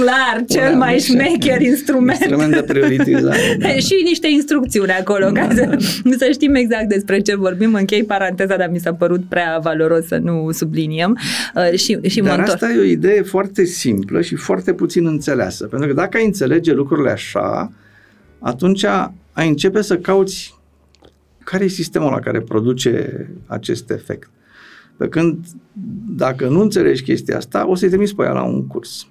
clar cel Una, mai niște- șmecher instrument. Instrument de prioritizare. Da. și niște instrucțiuni acolo ca să, să știm exact despre ce vorbim. Închei paranteza, dar mi s-a părut prea valoros să nu subliniem. Uh, și, și mă Dar întorc. asta e o idee foarte simplă și foarte puțin înțeleasă. Pentru că dacă ai înțelege lucrurile așa, atunci ai începe să cauți care e sistemul la care produce acest efect. Pe când, dacă nu înțelegi chestia asta, o să-i trimiți pe ea la un curs.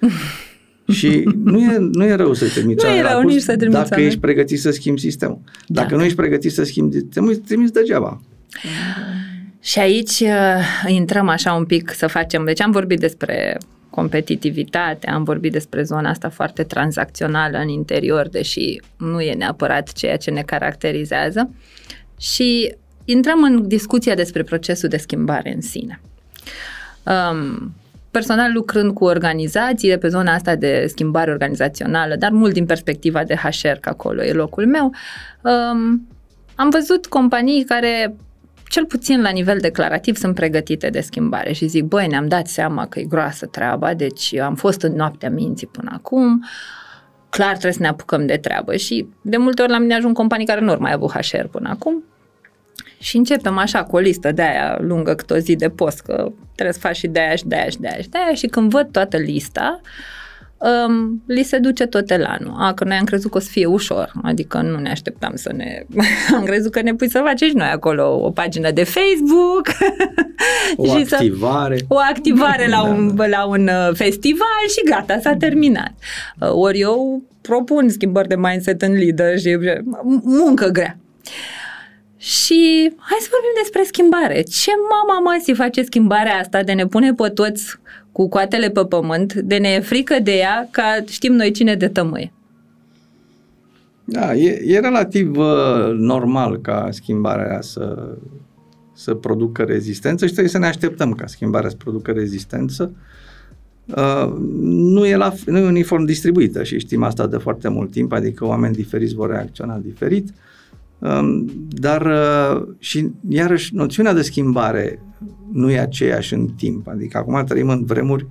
și nu e, nu e rău să-i trimiți Nu e oameni la rău curs nici să trimiți dacă oameni. ești pregătit să schimbi sistemul. Dacă Da. nu ești pregătit să schimbi sistemul, îi trimiți degeaba. Și aici uh, intrăm așa un pic să facem, deci am vorbit despre competitivitate, am vorbit despre zona asta foarte tranzacțională în interior, deși nu e neapărat ceea ce ne caracterizează. Și intrăm în discuția despre procesul de schimbare în sine. Um, personal lucrând cu organizații de pe zona asta de schimbare organizațională, dar mult din perspectiva de HR, că acolo e locul meu, um, am văzut companii care cel puțin la nivel declarativ sunt pregătite de schimbare și zic, băi, ne-am dat seama că e groasă treaba, deci am fost în noaptea minții până acum, clar trebuie să ne apucăm de treabă. Și de multe ori la mine ajung companii care nu au mai avut HR până acum și începem așa cu o listă de aia lungă cât o zi de post, că trebuie să faci și de aia și de aia și de aia și de aia și când văd toată lista, um, li se duce tot elanul. A, că noi am crezut că o să fie ușor, adică nu ne așteptam să ne... am crezut că ne pui să faceți noi acolo o pagină de Facebook O și să activare. o activare la Da, un, la un uh, festival și gata, s-a terminat. Uh, Ori eu propun schimbări de mindset în leadership, m- muncă grea. Și hai să vorbim despre schimbare. Ce mama mă si face schimbarea asta de ne pune pe toți cu coatele pe pământ, de ne e frică de ea ca știm noi cine de tămâie. Da, e, e relativ uh, normal ca schimbarea aia să, să producă rezistență și trebuie să ne așteptăm ca schimbarea să producă rezistență. Uh, nu, e la, nu e uniform distribuită și știm asta de foarte mult timp, adică oameni diferiți vor reacționa diferit. Um, dar uh, și iarăși noțiunea de schimbare nu e aceeași în timp. Adică acum trăim în vremuri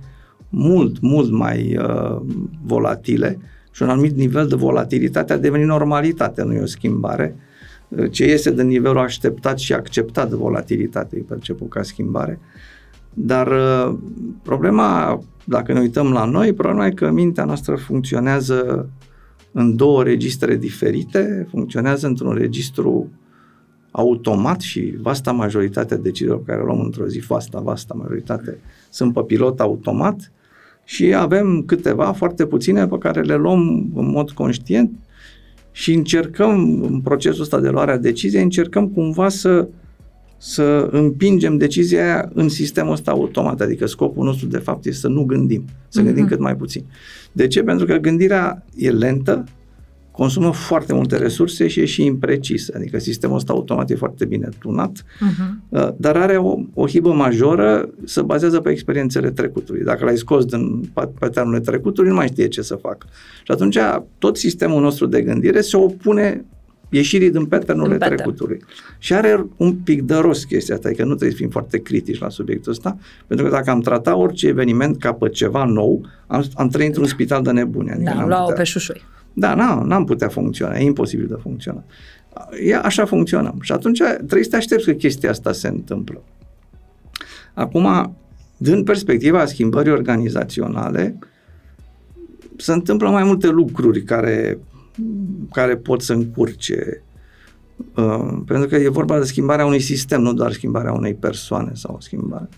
mult, mult mai uh, volatile și un anumit nivel de volatilitate a devenit normalitate, nu e o schimbare. Uh, Ce iese de nivelul așteptat și acceptat de volatilitate e perceput ca schimbare. Dar uh, problema, dacă ne uităm la noi, problema e că mintea noastră funcționează în două registre diferite, funcționează într-un registru automat și vasta majoritate a deciziilor pe care le luăm într-o zi, vasta, vasta majoritate, sunt pe pilot automat și avem câteva, foarte puține, pe care le luăm în mod conștient și încercăm, în procesul ăsta de luare a deciziei, încercăm cumva să, să împingem decizia aia în sistemul ăsta automat, adică scopul nostru de fapt este să nu gândim, să gândim Mhm. cât mai puțin. De ce? Pentru că gândirea e lentă, consumă foarte multe resurse și e și imprecis, adică sistemul ăsta automat e foarte bine tunat, Uh-huh. Uh, dar are o, o hibă majoră, se bazează pe experiențele trecutului. Dacă l-ai scos din paternurile trecutului, nu mai știe ce să facă. Și atunci tot sistemul nostru de gândire se opune ieșirii din paternurile Din pattern. trecutului. Și are un pic de rost chestia asta, adică nu trebuie să fim foarte critici la subiectul ăsta, pentru că dacă am tratat orice eveniment ca pe ceva nou, am, am trăit într-un spital de nebuni. Adică Da, n-am luau putea- pe șușoi. da, n-am, n-am putea funcționa, e imposibil de funcționa. E, așa funcționăm. Și atunci trebuie să te aștepți că chestia asta se întâmplă. Acum, din perspectiva schimbării organizaționale, se întâmplă mai multe lucruri care, care pot să încurce. Uh, pentru că e vorba de schimbarea unui sistem, nu doar schimbarea unei persoane sau o schimbare.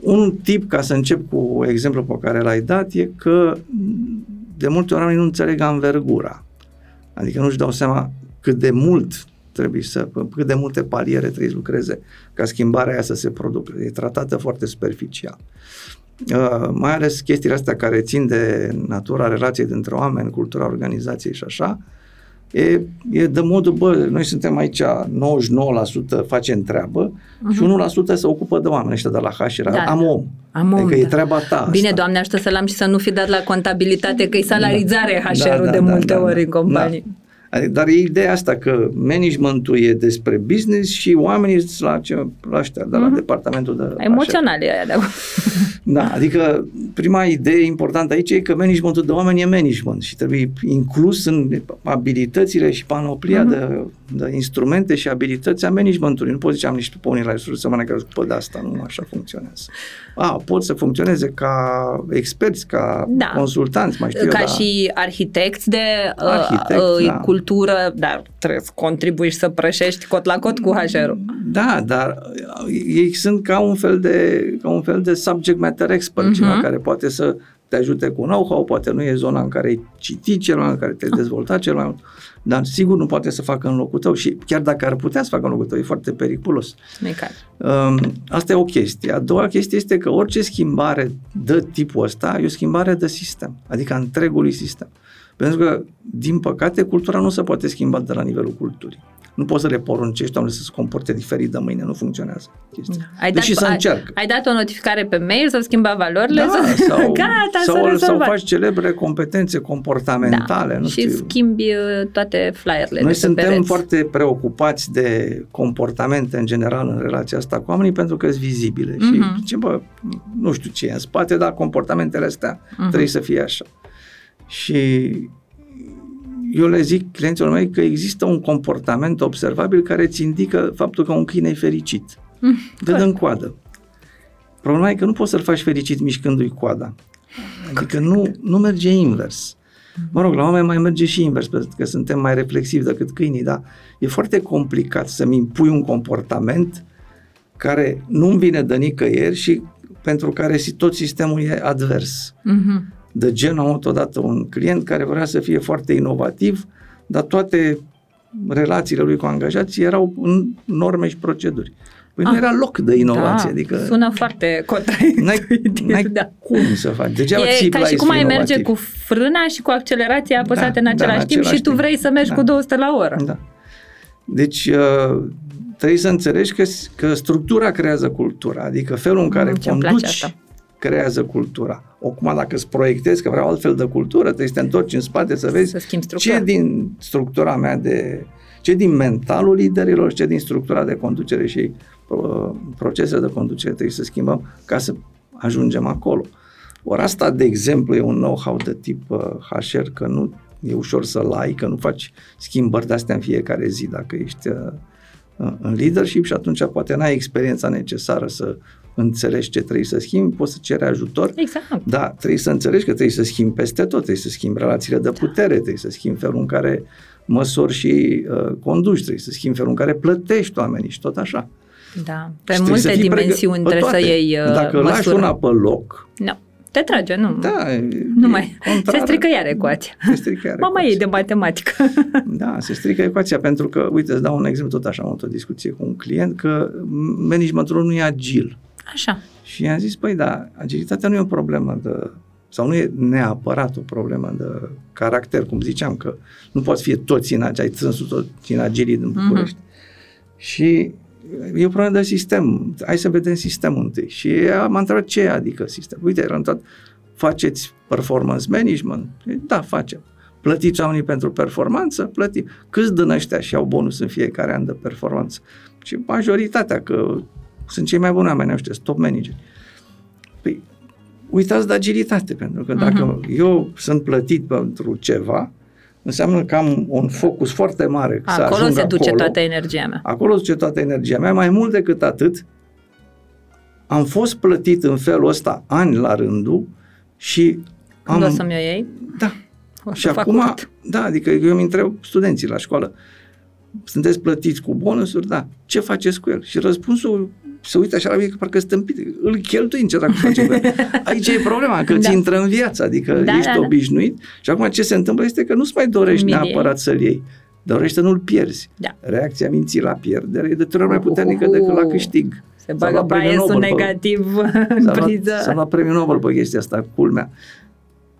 Un tip, ca să încep cu exemplu pe care l-ai dat, e că de multe ori oamenii nu înțeleg anvergura. Adică nu-și dau seama cât de mult trebuie să, cât de multe paliere trebuie să lucreze ca schimbarea aia să se producă. E tratată foarte superficial. Uh, mai ales chestiile astea care țin de natura relației dintre oameni, cultura organizației și așa, e, e de modul, bă, noi suntem aici 99% facem treabă uh-huh. și 1% se ocupă de oameni ăștia de la HR. Da, am om. Am om, adică da. e treaba ta asta. Bine, Doamne, ajută să l-am și să nu fi dat la contabilitate, că e salarizare da. HR-ul da, da, de multe da, da, ori în companii. Da. Adică, dar e ideea asta că managementul e despre business și oamenii sunt la, ce, la ăștia, de la mm-hmm. departamentul de Emoțional e aia de acolo. Da, adică prima idee importantă aici e că managementul de oameni e management și trebuie inclus în abilitățile și panoplia mm-hmm. de, de instrumente și abilități a managementului. Nu pot zice am niște pe unii la resurse umane care scupă de asta, nu așa funcționează. A, pot să funcționeze ca experți, ca da. consultanți, mai știu Ca eu, și arhitecți de Arhitect, uh, uh, da. Cultură, dar trebuie să contribui și să prășești cot la cot cu HR-ul. Da, dar ei sunt ca un fel de, ca un fel de subject matter expert, uh-huh. cineva care poate să te ajute cu know-how, poate nu e zona în care ai citit cel mai mult, în care te-ai dezvoltat cel mai mult, dar sigur nu poate să facă în locul tău și chiar dacă ar putea să facă în locul tău, e foarte periculos. Um, asta e o chestie. A doua chestie este că orice schimbare de tipul ăsta e o schimbare de sistem, adică a întregului sistem. Pentru că, din păcate, cultura nu se poate schimba de la nivelul culturii. Nu poți să le poruncești oamenii să se comporte diferit de mâine, nu funcționează chestia. Da. Ai Deși dat, să încerc. Ai, ai dat o notificare pe mail, să schimba valorile? Da, să... sau, Gata, sau, sau faci celebre competențe comportamentale. Da. Nu și știu. schimbi uh, toate flyerele Noi de suntem pereți. foarte preocupați de comportamente în general în relația asta cu oamenii pentru că sunt vizibile. Mm-hmm. Și Mhm. zicem, bă, nu știu ce e în spate, dar comportamentele astea Mhm. trebuie să fie așa. Și eu le zic clienților mei că există un comportament observabil care îți indică faptul că un câine e fericit. Dă în coadă. Problema e că nu poți să-l faci fericit mișcându-i coada. Adică nu, nu merge invers. Mă rog, la oameni mai merge și invers, pentru că suntem mai reflexivi decât câinii, dar e foarte complicat să-mi impui un comportament care nu-mi vine de nicăieri și pentru care si- tot sistemul e advers. Mhm. De gen, am avut odată un client care vrea să fie foarte inovativ, dar toate relațiile lui cu angajații erau în norme și proceduri. Păi nu Ah, era loc de inovație, da, adică sună foarte n-ai, contraintuitiv. n-ai da. cum să faci. Degeaba E ții ca plai și să cum fii ai merge inovativ. cu frâna și cu accelerația apăsate Da, în da, același în timp și același tu timp. vrei să mergi Da. cu 200 la oră. Da. Deci uh, trebuie să înțelegi că, că structura creează cultura, adică felul în care Mm, ce-mi place conduci asta. Creează cultura. Acum dacă îți proiectezi că vreau altfel de cultură, trebuie să te întorci în spate să vezi Să schimbi structura. ce din structura mea de ce din mentalul liderilor, ce din structura de conducere și uh, procesele de conducere trebuie să schimbăm ca să ajungem acolo. Ori asta, de exemplu, e un know-how de tip uh, HR, că nu e ușor să-l ai, că nu faci schimbări de-astea în fiecare zi dacă ești uh, în leadership și atunci poate n-ai experiența necesară să înțelegi ce trebuie să schimbi, poți să ceri ajutor, Exact. da, trebuie să înțelegi că trebuie să schimbi peste tot, trebuie să schimbi relațiile de putere, trebuie să schimbi felul în care măsori și uh, conduci, trebuie să schimbi felul în care plătești oamenii și tot așa. Da. Pe Și trebuie să multe fii dimensiuni pregă- pe trebuie să toate. iei uh, Dacă măsură. lași una pe loc, Nu. Te trage, nu. da, Nu e mai. Se contrară. strică iar ecuația. Se strică iar Mama ecuația. ei de matematică. Da, se strică ecuația pentru că, uite, îți dau un exemplu, tot așa am avut o discuție cu un client, că managementul nu e agil. Așa. Și i-am zis, păi da, agilitatea nu e o problemă de sau nu e neapărat o problemă de caracter, cum ziceam, că nu poți fi toți în agili, ai trânsul toți în agilii din București. Mm-hmm. Și e o problemă de sistem. Hai să vedem sistemul întâi. Și ea m-a întrebat ce adică sistem. Uite, era întrebat, faceți performance management? Da, facem. Plătiți oamenii pentru performanță? Plătim. Câți din ăștia și au bonus în fiecare an de performanță? Și majoritatea, că sunt cei mai buni oameni ăștia, sunt top manageri. Păi, uitați de agilitate, pentru că dacă uh-huh. eu sunt plătit pentru ceva, înseamnă că am un focus foarte mare să Acolo ajung se duce acolo. toată energia mea. Acolo se duce toată energia mea. Mai mult decât atât, am fost plătit în felul ăsta ani la rândul și Când am... o să-mi o iei? Da. O să și fac acum, urât. da, adică eu îmi întreb studenții la școală, sunteți plătiți cu bonusuri? Da. Ce faceți cu el? Și răspunsul se uită așa la mine că parcă stâmpit. Îl cheltui în ce dacă face. cu el. Aici e problema, că da. ți Da. intră în viață, adică Da, da, ești da, da, da. obișnuit și acum ce se întâmplă este că nu-ți mai dorești Milie. neapărat să-l iei. Dorești să nu-l pierzi. Da. Reacția minții la pierdere e de trei ori mai puternică decât la câștig. Se S-a bagă luat premiul biasul Nobel pe- negativ în S-a luat, priză. s-a luat premiul Nobel pe chestia asta, culmea.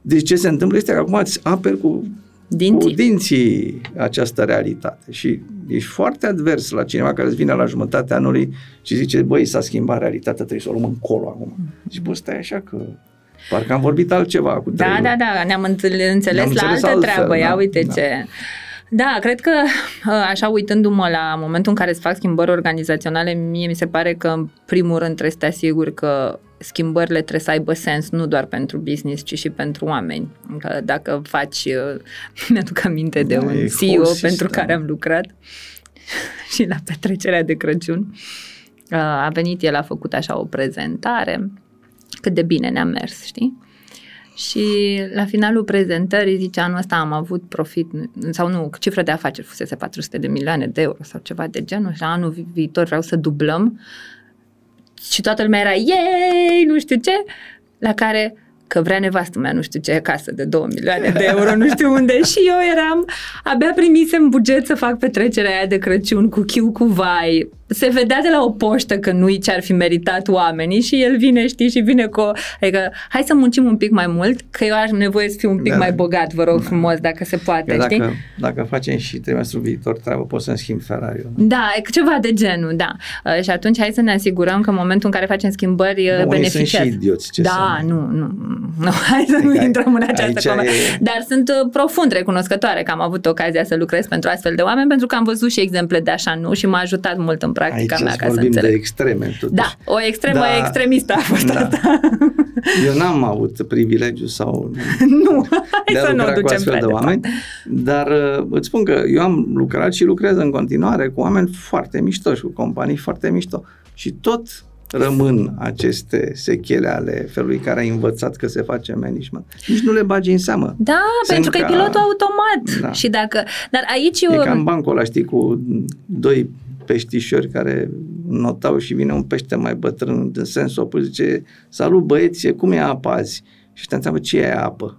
Deci ce se întâmplă este că acum îți aperi cu dinții. cu dinții această realitate. Și ești foarte advers la cineva care îți vine la jumătatea anului și zice, băi, s-a schimbat realitatea, trebuie să o luăm încolo acum. Mm. Și bă, stai așa că parcă am vorbit altceva cu trei Da, luni. da, da, ne-am înțeles, Ne-am la înțeles altă altfel, treabă, ia da, uite da. ce... Da, cred că așa uitându-mă la momentul în care se fac schimbări organizaționale, mie mi se pare că în primul rând trebuie să te asiguri că schimbările trebuie să aibă sens nu doar pentru business, ci și pentru oameni. Că dacă faci, uh, mi-aduc aminte de Da, un e CEO whole pentru system. care am lucrat și la petrecerea de Crăciun uh, a venit el, a făcut așa o prezentare cât de bine ne-a mers, știi? Și la finalul prezentării zice anul ăsta am avut profit, sau nu, cifra de afaceri fusese 400 de milioane de euro sau ceva de genul și la anul vi- viitor vreau să dublăm și toată lumea era yay, nu știu ce, la care că vrea nevastă mea nu știu ce casă de 2 milioane de euro, nu știu unde. Și eu eram, abia primisem buget să fac petrecerea aia de Crăciun cu chiu cu vai. Se vedea de la o poștă că nu-i ce ar fi meritat oamenii și el vine, știi, și vine cu... o- Adică, hai să muncim un pic mai mult, că eu am nevoie să fiu un pic Da. mai bogat, vă rog frumos, dacă se poate, Că știi? dacă, dacă facem și trimestrul viitor treabă, pot să-mi schimb Ferrari-ul. Da, e ceva de genul, da. Uh, și atunci hai să ne asigurăm că în momentul în care facem schimbări uh, Da, unii sunt beneficiați. și idioți, ce da, să nu, nu, nu, hai să nu Adică intrăm în această aici conversație. e- Dar sunt uh, profund recunoscătoare că am avut ocazia să lucrez pentru astfel de oameni, pentru că am văzut și exemple de așa nu și m-a ajutat mult în practica Aici mea ca să vorbim de înțeleg. extreme, totuși. Da, o extremă Da. extremistă a fost Da. asta. Eu n-am avut privilegiu sau nu, hai de a să nu o lucra cu ducem astfel prea de oameni, dar uh, îți spun că eu am lucrat și lucrez în continuare cu oameni foarte mișto și cu companii foarte mișto și tot rămân aceste sechele ale felului care ai învățat că se face management. Nici nu le bagi în seamă. Da, Sunt pentru că e ca- pilotul automat. Da. Și dacă... Dar aici E eu... ca în bancul ăla, știi, cu doi peștișori care notau și vine un pește mai bătrân în sensul opus, zice, salut băieți, cum e apa azi? Și te întreabă, ce e apă?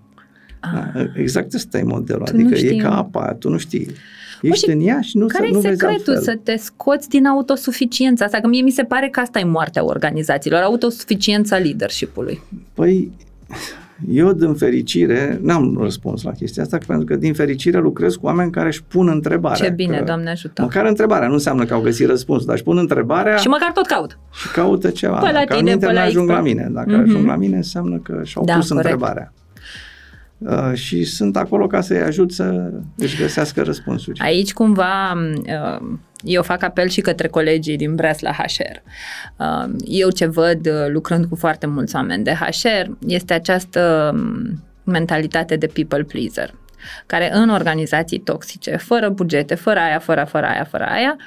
Da, exact ăsta e modelul, Ah. Tu nu adică e știi. ca apa, tu nu știi. Ești și în ea și nu, Care să, nu e vezi secretul altfel. să te scoți din autosuficiența asta? Că mie mi se pare că asta e moartea organizațiilor, autosuficiența leadership-ului. Păi, eu, din fericire, n-am răspuns la chestia asta, pentru că, din fericire, lucrez cu oameni care își pun întrebarea. Ce bine, că, Doamne ajută. Măcar întrebarea, nu înseamnă că au găsit răspuns, dar își pun întrebarea Și măcar tot caut. și caută ceva. Pe la Dacă tine, al pe minte, la nu ajung X, la pe- mine. Dacă Mhm. ajung la mine, înseamnă că și-au Da, pus corect. întrebarea. Uh, și sunt acolo ca să-i ajut să își găsească răspunsuri. Aici cumva uh, eu fac apel și către colegii din Bresla HR. Uh, Eu ce văd uh, lucrând cu foarte mulți oameni de HR este această um, mentalitate de people pleaser care în organizații toxice, fără bugete, fără aia, fără, fără aia, fără aia,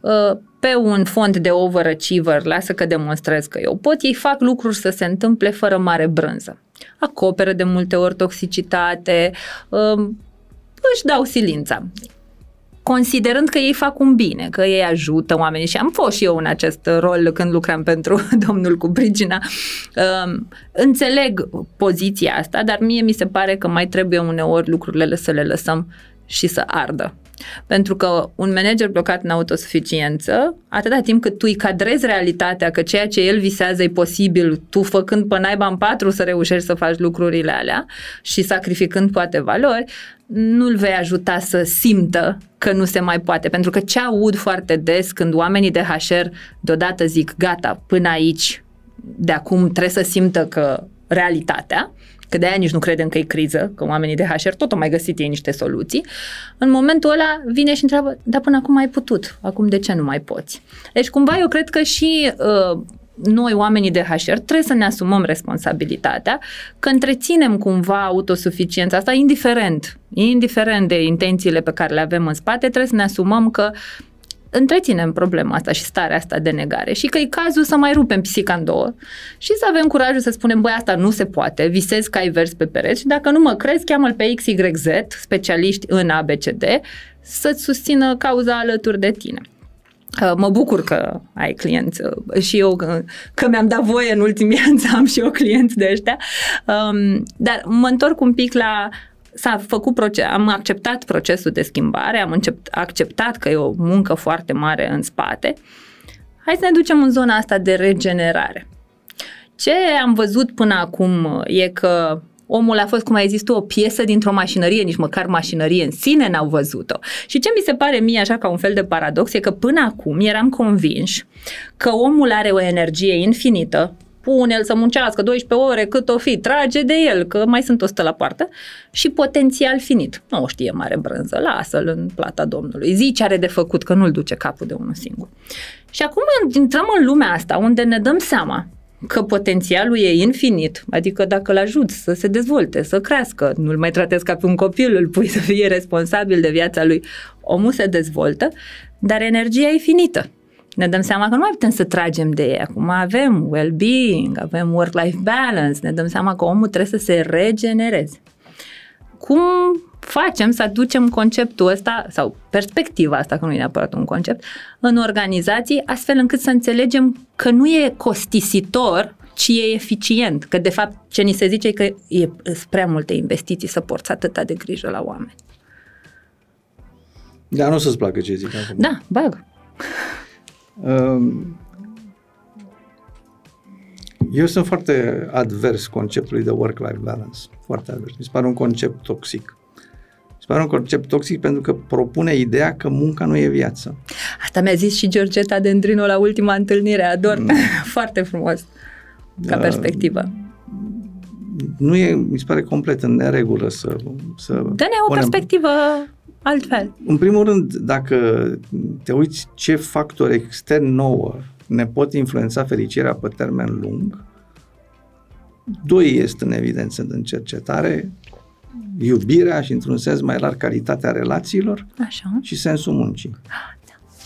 uh, pe un fond de overachiever, lasă că demonstrez că eu pot, ei fac lucruri să se întâmple fără mare brânză. Acoperă de multe ori toxicitate, um, își dau silința considerând că ei fac un bine, că ei ajută oamenii și am fost și eu în acest rol când lucram pentru domnul cu prigina. Um, înțeleg poziția asta, dar mie mi se pare că mai trebuie uneori lucrurile să le lăsăm și să ardă. Pentru că un manager blocat în autosuficiență, atâta timp cât tu îi cadrezi realitatea că ceea ce el visează e posibil, tu făcând pe naiba în patru să reușești să faci lucrurile alea și sacrificând poate valori, nu-l vei ajuta să simtă că nu se mai poate. Pentru că ce aud foarte des când oamenii de HR deodată zic gata, până aici, de acum trebuie să simtă că realitatea, că de aia nici nu credem că e criză, că oamenii de HR tot au mai găsit ei niște soluții, în momentul ăla vine și întreabă, dar până acum ai putut, acum de ce nu mai poți? Deci cumva eu cred că și uh, noi, oamenii de HR, trebuie să ne asumăm responsabilitatea că întreținem cumva autosuficiența asta, indiferent, indiferent de intențiile pe care le avem în spate, trebuie să ne asumăm că întreținem problema asta și starea asta de negare și că e cazul să mai rupem pisica în două și să avem curajul să spunem, băi, asta nu se poate, visez că ai vers pe pereți și dacă nu mă crezi, cheamă-l pe XYZ, specialiști în ABCD, să-ți susțină cauza alături de tine. Uh, Mă bucur că ai clienți uh, și eu că, că mi-am dat voie în ultimii ani să am și eu clienți de ăștia. Um, dar mă întorc un pic la s-a făcut proces, am acceptat procesul de schimbare, am încept, acceptat că e o muncă foarte mare în spate. Hai să ne ducem în zona asta de regenerare. Ce am văzut până acum e că omul a fost, cum ai zis tu, o piesă dintr-o mașinărie, nici măcar mașinărie în sine n-au văzut-o. Și ce mi se pare mie așa ca un fel de paradox e că până acum eram convinși că omul are o energie infinită, pune-l să muncească 12 ore cât o fi, trage de el, că mai sunt 100 la poartă, și potențial finit. Nu o știe mare brânză, lasă-l în plata Domnului. Zi ce are de făcut, că nu-l duce capul de unul singur. Și acum intrăm în lumea asta, unde ne dăm seama că potențialul e infinit, adică dacă îl ajuți să se dezvolte, să crească, nu-l mai tratezi ca pe un copil, îl pui să fie responsabil de viața lui, omul se dezvoltă, dar energia e finită. Ne dăm seama că nu mai putem să tragem de ei. Acum avem well-being, avem work-life balance, ne dăm seama că omul trebuie să se regenereze. Cum facem să aducem conceptul ăsta sau perspectiva asta, că nu e neapărat un concept, în organizații, astfel încât să înțelegem că nu e costisitor, ci e eficient. Că de fapt ce ni se zice e că e prea multe investiții să porți atâta de grijă la oameni. Da, nu o să-ți placă ce zic acum. Da, bag. Um, eu sunt foarte advers conceptului de work-life balance. Foarte advers. Mi se pare un concept toxic pare un concept toxic pentru că propune ideea că munca nu e viață. Asta mi-a zis și Georgeta Dendrino la ultima întâlnire, ador. Mm. Foarte frumos ca uh, perspectivă. Nu e, mi se pare complet în neregulă să... să Dă-ne o punem... perspectivă altfel. În primul rând, dacă te uiți ce factori extern nouă ne pot influența fericirea pe termen lung, doi este în evidență în cercetare, iubirea și, într-un sens mai larg, calitatea relațiilor Așa. și sensul muncii. Ah, da.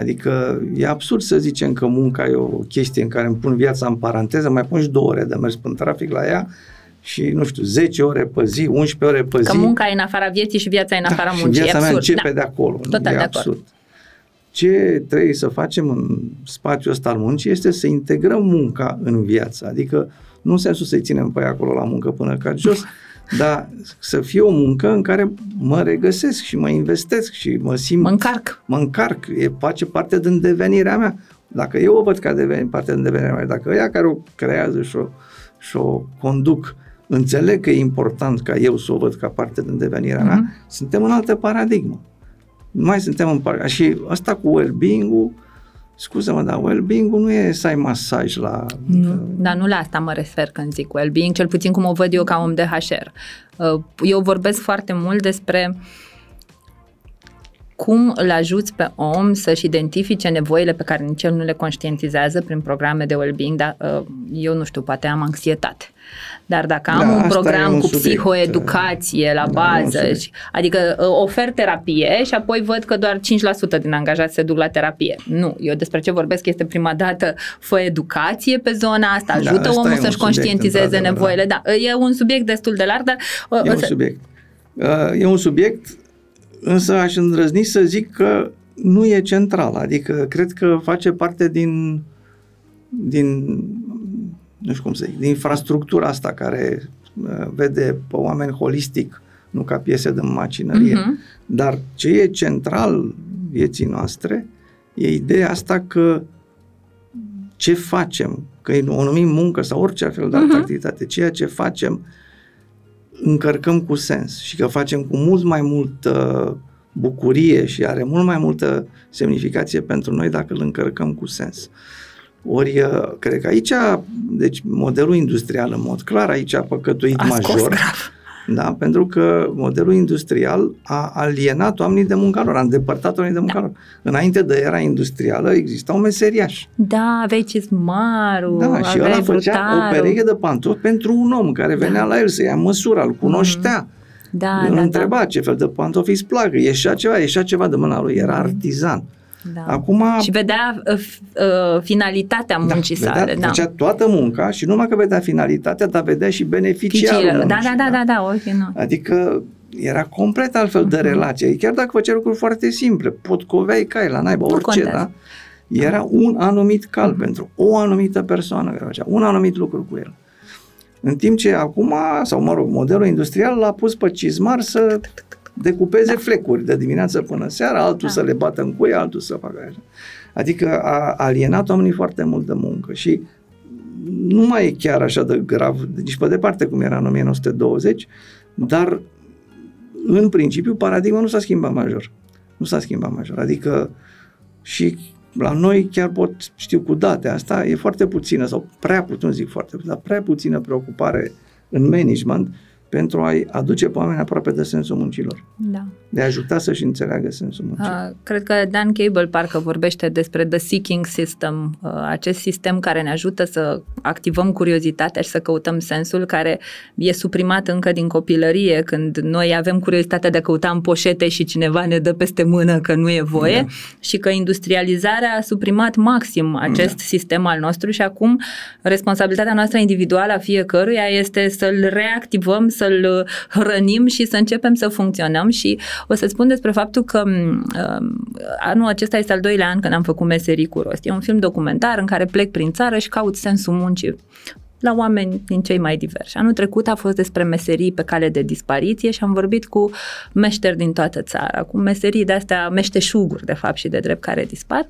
Adică e absurd să zicem că munca e o chestie în care îmi pun viața în paranteză, mai pun și două ore de mers în trafic la ea și, nu știu, 10 ore pe zi, 11 ore pe zi. Că munca e în afara vieții și viața e în afara da, muncii. Și viața mea începe da. de acolo. Total e de absurd. acord. Ce trebuie să facem în spațiul ăsta al muncii este să integrăm munca în viață. Adică nu în sensul să-i ținem pe acolo la muncă până ca jos, dar să fie o muncă în care mă regăsesc și mă investesc și mă simt... Mă încarc. Mă încarc, e, face parte din devenirea mea. Dacă eu o văd ca deveni, parte din devenirea mea, dacă ea care o creează și o, și o conduc, înțeleg că e important ca eu să o văd ca parte din devenirea mm-hmm. mea, mhm. suntem în altă paradigmă. Nu mai suntem în paradigmă. Și asta cu well-being-ul, Scuză-mă, dar well-being-ul nu e să ai masaj la... Nu, dar nu la asta mă refer când zic well-being, cel puțin cum o văd eu ca om de HR. Uh, eu vorbesc foarte mult despre cum îl ajuți pe om să-și identifice nevoile pe care nici el nu le conștientizează prin programe de well-being, dar uh, eu nu știu, poate am anxietate. Dar dacă am da, un program un cu subiect. psihoeducație la da, bază, adică uh, ofer terapie și apoi văd că doar 5% din angajați se duc la terapie. Nu, eu despre ce vorbesc este prima dată fă educație pe zona asta, da, ajută da, omul să-și conștientizeze nevoile. Da. da, e un subiect destul de larg, dar... Uh, e un subiect. E un subiect, însă aș îndrăzni să zic că nu e central, adică cred că face parte din din nu știu cum să zic, din infrastructura asta care uh, vede pe oameni holistic, nu ca piese de macinărie. Uh-huh. Dar ce e central vieții noastre e ideea asta că ce facem, că o numim muncă sau orice fel de altă uh-huh. activitate, ceea ce facem încărcăm cu sens și că facem cu mult mai multă bucurie și are mult mai multă semnificație pentru noi dacă îl încărcăm cu sens. Ori, uh, cred că aici, deci modelul industrial, în mod clar, aici a păcătuit a major. Grav. Da, pentru că modelul industrial a alienat oamenii de muncă lor, a îndepărtat oamenii de muncă da. lor. Înainte de era industrială existau meseriași. Da, aveai cizmarul, Da, și ăla făcea o pereche de pantofi pentru un om care venea da. la el să ia măsura, îl cunoștea. Mm. Da, îl da, întreba da. ce fel de pantofi îți placă, ieșea ceva, ieșea ceva de mâna lui, era artizan. Mm. Da. Acum, și vedea uh, uh, finalitatea da, muncii da, sale. Vedea, da. Făcea toată munca și numai că vedea finalitatea, dar vedea și beneficiarul da, da, da, da, da, okay, no. Adică era complet altfel uh-huh. de mhm. relație. Chiar dacă făcea lucruri foarte simple, potcoveai cai la naiba, orice, contează. da? Era da. un anumit cal uh-huh. pentru o anumită persoană care făcea un anumit lucru cu el. În timp ce acum, sau mă rog, modelul industrial l-a pus pe cizmar să decupeze da. flecuri de dimineață până seara, altul da. să le bată în cuie, altul să facă așa. Adică a alienat oamenii foarte mult de muncă și nu mai e chiar așa de grav, nici pe departe cum era în 1920, dar în principiu paradigma nu s-a schimbat major. Nu s-a schimbat major. Adică și la noi chiar pot, știu cu date, asta e foarte puțină sau prea puțin, nu zic foarte puțin, dar prea puțină preocupare în management pentru a-i aduce pe oameni aproape de sensul muncilor. Da. De a ajuta să-și înțeleagă sensul muncii. Uh, cred că Dan Cable parcă vorbește despre The Seeking System, uh, acest sistem care ne ajută să activăm curiozitatea și să căutăm sensul, care e suprimat încă din copilărie, când noi avem curiozitatea de a căuta în poșete și cineva ne dă peste mână că nu e voie da. și că industrializarea a suprimat maxim acest da. sistem al nostru și acum responsabilitatea noastră individuală a fiecăruia este să-l reactivăm, să să-l uh, hrănim și să începem să funcționăm și o să spun despre faptul că uh, anul acesta este al doilea an când am făcut meserii cu rost. E un film documentar în care plec prin țară și caut sensul muncii la oameni din cei mai diversi. Anul trecut a fost despre meserii pe cale de dispariție și am vorbit cu meșteri din toată țara, cu meserii de-astea, meșteșuguri, de fapt, și de drept care dispar.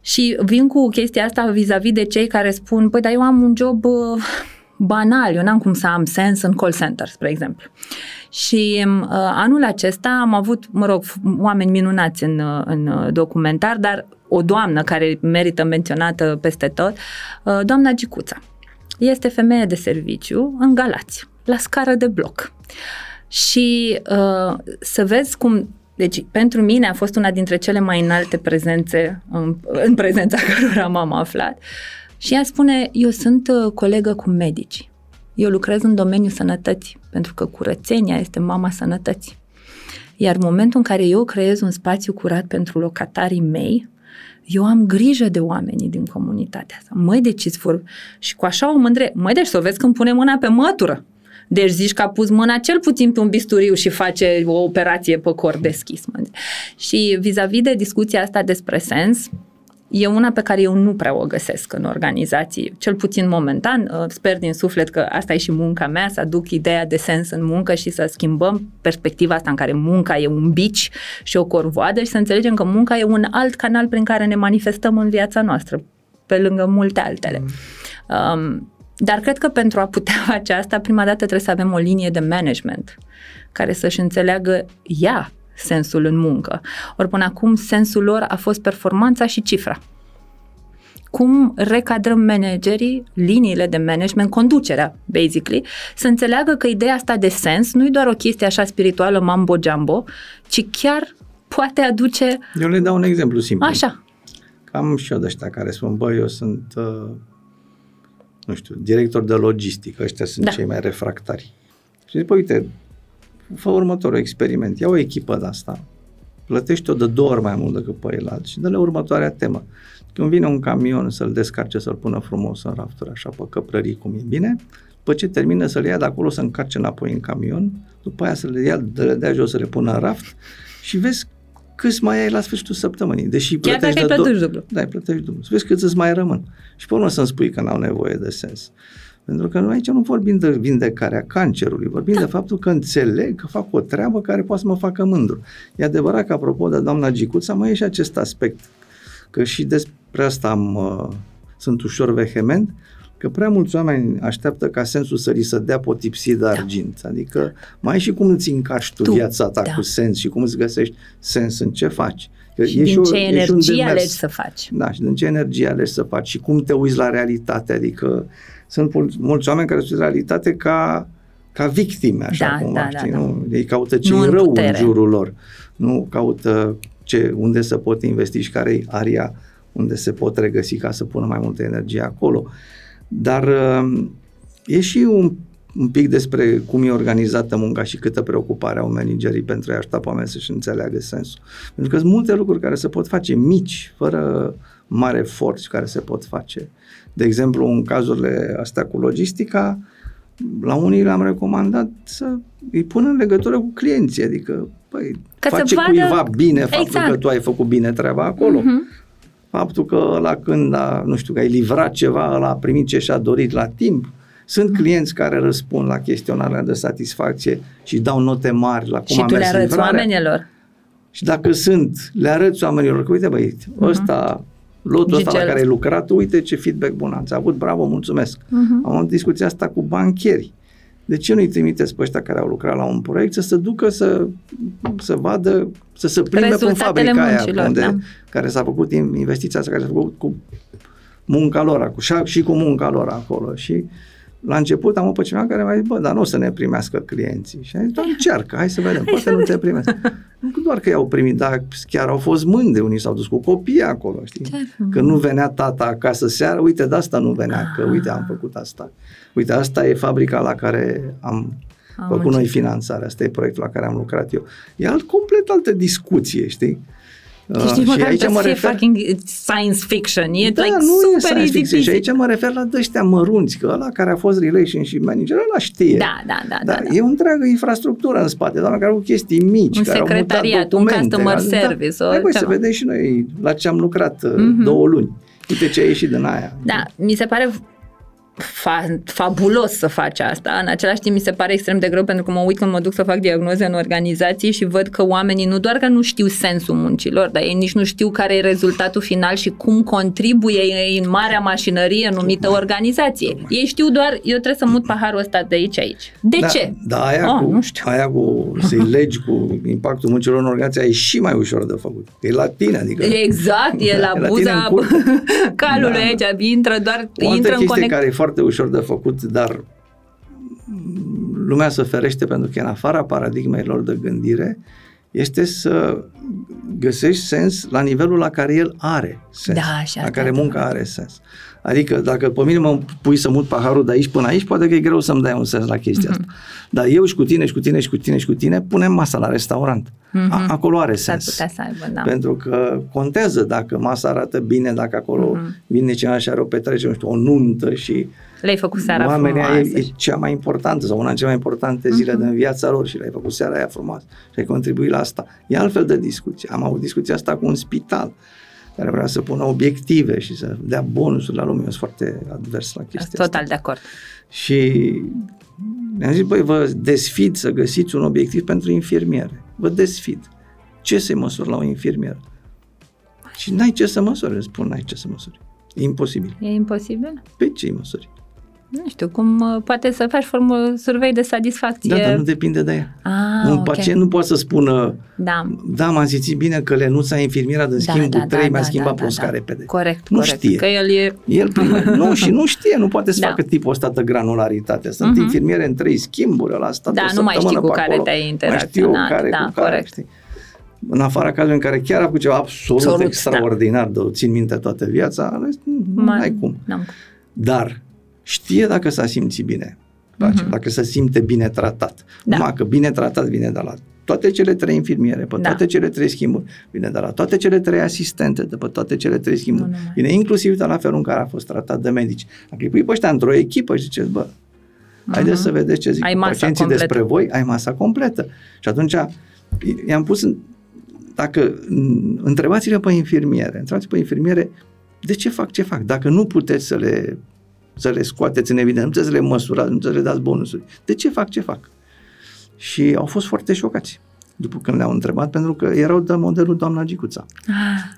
Și vin cu chestia asta vis-a-vis de cei care spun, păi, dar eu am un job uh, banal, eu n-am cum să am sens în call center, spre exemplu. Și uh, anul acesta am avut, mă rog, oameni minunați în, uh, în uh, documentar, dar o doamnă care merită menționată peste tot, uh, doamna Gicuța. Este femeie de serviciu în Galați, la scară de bloc. Și uh, să vezi cum deci, pentru mine a fost una dintre cele mai înalte prezențe în, în prezența cărora m-am aflat. Și ea spune, eu sunt uh, colegă cu medici. Eu lucrez în domeniul sănătății, pentru că curățenia este mama sănătății. Iar în momentul în care eu creez un spațiu curat pentru locatarii mei, eu am grijă de oamenii din comunitatea asta. Măi, deci îți vor... Și cu așa o mândre, măi, deci să o vezi când pune mâna pe mătură. Deci zici că a pus mâna cel puțin pe un bisturiu și face o operație pe cor deschis. Mă. Și vis-a-vis de discuția asta despre sens, e una pe care eu nu prea o găsesc în organizații, cel puțin momentan. Uh, sper din suflet că asta e și munca mea, să aduc ideea de sens în muncă și să schimbăm perspectiva asta în care munca e un bici și o corvoadă și să înțelegem că munca e un alt canal prin care ne manifestăm în viața noastră, pe lângă multe altele. Mm. Um, dar cred că pentru a putea face asta, prima dată trebuie să avem o linie de management care să-și înțeleagă ea sensul în muncă. Ori până acum sensul lor a fost performanța și cifra. Cum recadrăm managerii, liniile de management, conducerea, basically, să înțeleagă că ideea asta de sens nu e doar o chestie așa spirituală mambo-jumbo, ci chiar poate aduce... Eu le dau un exemplu simplu. Așa. Cam și eu de ăștia care spun, băi, eu sunt, uh, nu știu, director de logistică, ăștia sunt da. cei mai refractari. Și zic, uite, fă următorul experiment. Ia o echipă de asta, plătește-o de două ori mai mult decât pe el și dă-le următoarea temă. Când vine un camion să-l descarce, să-l pună frumos în rafturi, așa, pe căprării, cum e bine, după ce termină să le ia de acolo, să încarce înapoi în camion, după aia să le ia, de le dea jos, să le pună în raft și vezi câți mai ai la sfârșitul săptămânii. Deși Chiar dacă îi plătești dublu. Da, îi plătești dublu. Să vezi cât îți mai rămân. Și pe urmă să-mi spui că n-au nevoie de sens. Pentru că noi aici nu vorbim de vindecarea cancerului, vorbim da. de faptul că înțeleg că fac o treabă care poate să mă facă mândru. E adevărat că, apropo de doamna Gicuța, mai e și acest aspect, că și despre asta am, uh, sunt ușor vehement, că prea mulți oameni așteaptă ca sensul să li să dea potipsi de da. argint. Da. Adică mai și cum îți încarci tu, tu viața ta da. cu sens și cum îți găsești sens în ce faci. Că și din ce energie alegi să faci. Da, și din ce energie alegi să faci și cum te uiți la realitate. Adică sunt mulți oameni care sunt realitate ca, ca victime, așa da, cumva, da, știi? Da, da. Nu? Ei caută ce rău în, în jurul lor. Nu caută ce, unde să pot investi și care e aria unde se pot regăsi ca să pună mai multă energie acolo. Dar uh, e și un, un pic despre cum e organizată munca și câtă preocupare au managerii pentru a ajuta pe oameni să-și înțeleagă sensul. Pentru că sunt multe lucruri care se pot face mici, fără mare efort care se pot face. De exemplu, în cazurile astea cu logistica, la unii le-am recomandat să îi pun în legătură cu clienții, adică păi, Ca face vadă... cuiva bine faptul exact. că tu ai făcut bine treaba acolo. Uh-huh. Faptul că la când a, nu știu, că ai livrat ceva, ăla a primit ce și-a dorit la timp. Sunt uh-huh. clienți care răspund la chestionarea de satisfacție și dau note mari la cum și a tu mers le arăți oamenilor. Și dacă sunt, le arăți oamenilor că, uite băi, uh-huh. ăsta lotul ăsta la Gigel. care ai lucrat, uite ce feedback bun ați avut, bravo, mulțumesc. Mhm. Am avut discuția asta cu bancheri. De ce nu-i trimiteți pe ăștia care au lucrat la un proiect să se ducă să, să vadă, să se plimbe pe Rezultatele fabrica aia muncilor, unde, da. care s-a făcut in- investiția asta, care s-a făcut cu munca lor, cu, și- și cu munca lor acolo. Și la început am avut pe cineva care mi-a zis, bă, dar nu o să ne primească clienții. Și am zis, da, încearcă, hai să vedem, poate nu te primesc. Nu doar că i-au primit, dar chiar au fost mândri, unii s-au dus cu copii acolo, știi? Ce frumos. Că nu venea tata acasă seara, uite, de asta nu venea, că uite, am făcut asta. Uite, asta e fabrica la care am Am făcut muncit. noi finanțarea, asta e proiectul la care am lucrat eu. E alt, complet altă discuție, știi? Deci Uh, nici măcar aici să mă fie refer- fucking science fiction. E da, like nu e super science easy fiction. Și peasy. aici mă refer la ăștia mărunți, că ăla care a fost relationship manager, ăla știe. Da, da, da, da, Dar da. e o întreagă infrastructură în spate, doamne, care au chestii mici, Un care au mutat secretariat, un documente, customer care- service, Da, o hai, băi, ceva. să vedem și noi la ce am lucrat Mhm. mm-hmm. două luni. Uite ce a ieșit din aia. Da, mi se pare fa- fabulos să faci asta. În același timp mi se pare extrem de greu pentru că mă uit când mă duc să fac diagnoze în organizații și văd că oamenii nu doar că nu știu sensul muncilor, dar ei nici nu știu care e rezultatul final și cum contribuie ei în marea mașinărie numită organizație. Ei știu doar, eu trebuie să mut paharul ăsta de aici aici. De da, ce? Da, aia, Oh, cu, nu știu. aia cu să-i legi cu impactul muncilor în organizație e și mai ușor de făcut. E la tine, adică... Exact, e Da, la e la tine buza în curte. calului Da. aici, intră doar, O altă intră în chestie conexiune. care e foarte ușor de făcut, dar lumea se ferește pentru că e în afara paradigmelor de gândire, este să găsești sens la nivelul la care el are sens, Da, și la asta care e munca are sens. Adică dacă pe mine mă pui să mut paharul de aici până aici, poate că e greu să-mi dai un sens la chestia Mhm. asta. Dar eu și cu tine și cu tine și cu tine și cu tine punem masa la restaurant. A, acolo are Mhm. S-ar sens. putea să aibă, da. Pentru că contează dacă masa arată bine, dacă acolo Mhm. vine cineva și are o petrecere, nu știu, o nuntă și Le-ai făcut seara oamenii aia frumoasă. e, e cea mai importantă sau una dintre cele mai importante zile Mhm. din viața lor și le-ai făcut seara aia frumoasă și ai contribuit la asta. E altfel de discuție. Am avut discuția asta cu un spital care vrea să pună obiective și să dea bonusuri la lume. Eu sunt foarte advers la chestia Total asta. de acord. Și ne-am zis, băi, vă desfid să găsiți un obiectiv pentru infirmiere. Vă desfid. Ce se măsori la o infirmieră? Și n-ai ce să măsori, îți spun, n-ai ce să măsori. E imposibil. E imposibil? Pe ce îi măsori? Nu știu, cum uh, poate să faci formă survey de satisfacție. Da, dar nu depinde de ea. Ah, un ok. pacient nu poate să spună Da. da, m-am simțit bine că Lenuța infirmiera din Da, schimbul da, 3 da, mi-a da, schimbat da, plus da, ca da. repede. Corect, Nu corect. știe. Că el e... El prime, nu, și nu știe, nu poate să Da. facă tipul ăsta de granularitate. Sunt Mhm. infirmiere în trei schimburi, ăla a stat Da, o nu mai știi săptămână cu pe care acolo, te-ai mai interacționat, știu care da, cu care, corect. știi. În afara cazului în care chiar a făcut ceva absolut, Absolut, extraordinar, de o țin minte toată viața, rest, nu Mai- ai cum. N-am cum. Dar știe dacă s-a simțit bine, face, Mhm. dacă se simte bine tratat. Da. Numai că bine tratat vine de la toate cele trei infirmiere, pe Da. toate cele trei schimburi, vine de la toate cele trei asistente, de pe toate cele trei schimburi, Nu numai. vine inclusiv de la felul în care a fost tratat de medici. Dacă îi pui pe ăștia într-o echipă și ziceți, bă, haideți să vedeți ce zic Mhm. Ai masa pacienții completă. despre voi, ai masa completă. Și atunci i-am pus, în, dacă m, întrebați-le pe infirmiere, întrebați pe infirmiere de ce fac ce fac, dacă nu puteți să le să le scoateți în evidență, nu puteți să le măsurați, nu puteți să le dați bonusuri. De ce fac ce fac? Și au fost foarte șocați după când le-au întrebat, pentru că erau de modelul doamna Gicuța. Ah,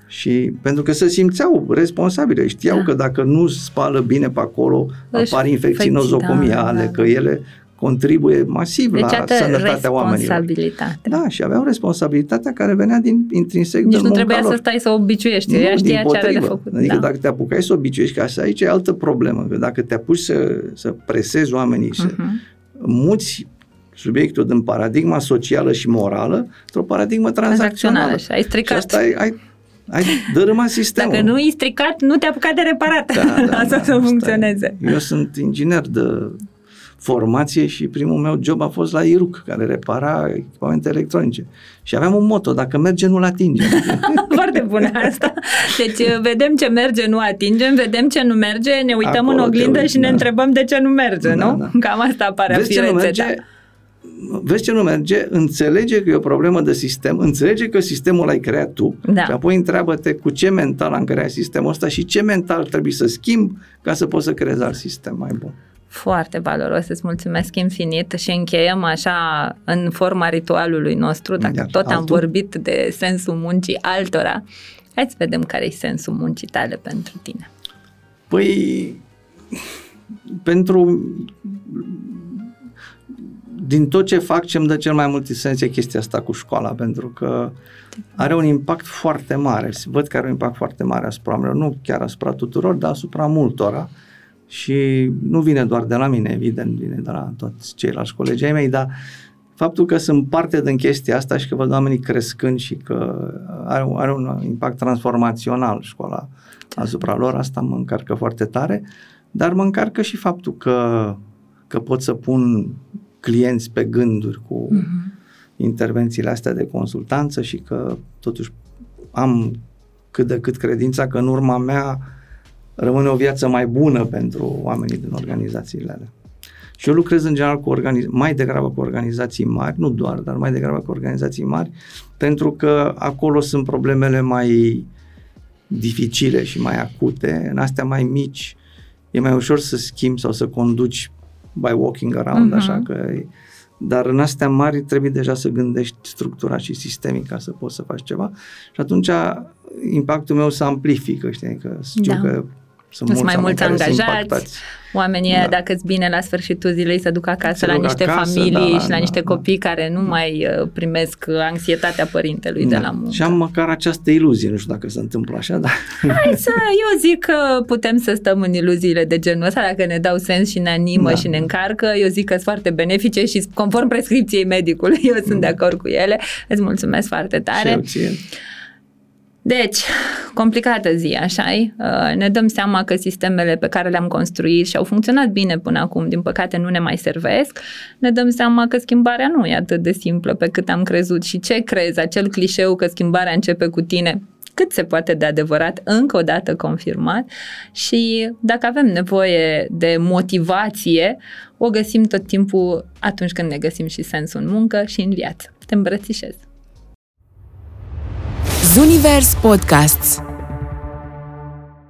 Și pentru că se simțeau responsabile, știau Da. că dacă nu spală bine pe acolo, Își apar infecții infecții, nozocomiale, da, da, că da. ele contribuie masiv deci la atât sănătatea oamenilor. responsabilitate. Da, și aveau responsabilitatea care venea din intrinsec Nici din nu munca trebuia lor. să stai să obiceiuiești. Nu, Ea știa din ce are de potrivă. făcut. Adică da. dacă te apucai să obiceiști, că asta aici e altă problemă, că dacă te apuci să, să presezi oamenii, să Mhm. muți subiectul din paradigma socială și morală într-o paradigmă tranzacțională. Tranzacțională și ai stricat. Și asta ai, ai, ai dărâmat sistemul. Dacă nu e stricat, nu te apuca de reparat. Da, da, Lasă da, să asta funcționeze. e. Eu sunt inginer de formație și primul meu job a fost la IRUC, care repara echipamente electronice. Și aveam un moto, dacă merge, nu-l atinge. Foarte bună asta. Deci uh, vedem ce merge, nu atingem, vedem ce nu merge, ne uităm Acolo în te oglindă uiți, și ne da. întrebăm de ce nu merge, Da, nu? da. Cam asta apare a vezi fi ce nu rețeta. merge? Vezi ce nu merge? Înțelege că e o problemă de sistem, înțelege că sistemul l-ai creat tu Da. și apoi întreabă-te cu ce mental am creat sistemul ăsta și ce mental trebuie să schimb ca să poți să creezi alt sistem mai bun. Foarte valoros, îți mulțumesc infinit și încheiem așa în forma ritualului nostru, dacă Iar tot am altul? vorbit de sensul muncii altora. Hai să vedem care e sensul muncii tale pentru tine. Păi, pentru din tot ce fac, ce îmi dă cel mai mult sens e chestia asta cu școala, pentru că are un impact foarte mare. Văd că are un impact foarte mare asupra oamenilor, nu chiar asupra tuturor, dar asupra multora. Și nu vine doar de la mine, evident, vine de la toți ceilalți colegi ai mei, dar faptul că sunt parte din chestia asta și că văd oamenii crescând și că are, are un impact transformațional școala asupra lor, asta mă încarcă foarte tare, dar mă încarcă și faptul că, că pot să pun clienți pe gânduri cu uh-huh. intervențiile astea de consultanță și că totuși am cât de cât credința că în urma mea rămâne o viață mai bună pentru oamenii din organizațiile alea. Și eu lucrez în general cu organiz- mai degrabă cu organizații mari, nu doar, dar mai degrabă cu organizații mari, pentru că acolo sunt problemele mai dificile și mai acute. În astea mai mici e mai ușor să schimbi sau să conduci by walking around, uh-huh. așa că dar în astea mari trebuie deja să gândești structura și sistemic ca să poți să faci ceva și atunci impactul meu se amplifică, știi, că știu da. că sunt, sunt mai mulți angajați, oamenii da. dacă îți bine la sfârșitul zilei să duc acasă se la niște acasă, familii da, și la da, niște da, copii da. care nu mai uh, primesc anxietatea părintelui da. de la muncă. Și am măcar această iluzie, nu știu dacă se întâmplă așa, dar... Hai să, eu zic că putem să stăm în iluziile de genul ăsta, dacă ne dau sens și ne animă da. și ne încarcă, eu zic că sunt foarte benefice și conform prescripției medicului, eu sunt mm. de acord cu ele. Îți mulțumesc foarte tare. Și eu ție. Deci, complicată zi, așa uh, Ne dăm seama că sistemele pe care le-am construit și au funcționat bine până acum, din păcate nu ne mai servesc. Ne dăm seama că schimbarea nu e atât de simplă pe cât am crezut și ce crezi, acel clișeu că schimbarea începe cu tine, cât se poate de adevărat, încă o dată confirmat și dacă avem nevoie de motivație, o găsim tot timpul atunci când ne găsim și sensul în muncă și în viață. Te îmbrățișez! Zunivers Podcasts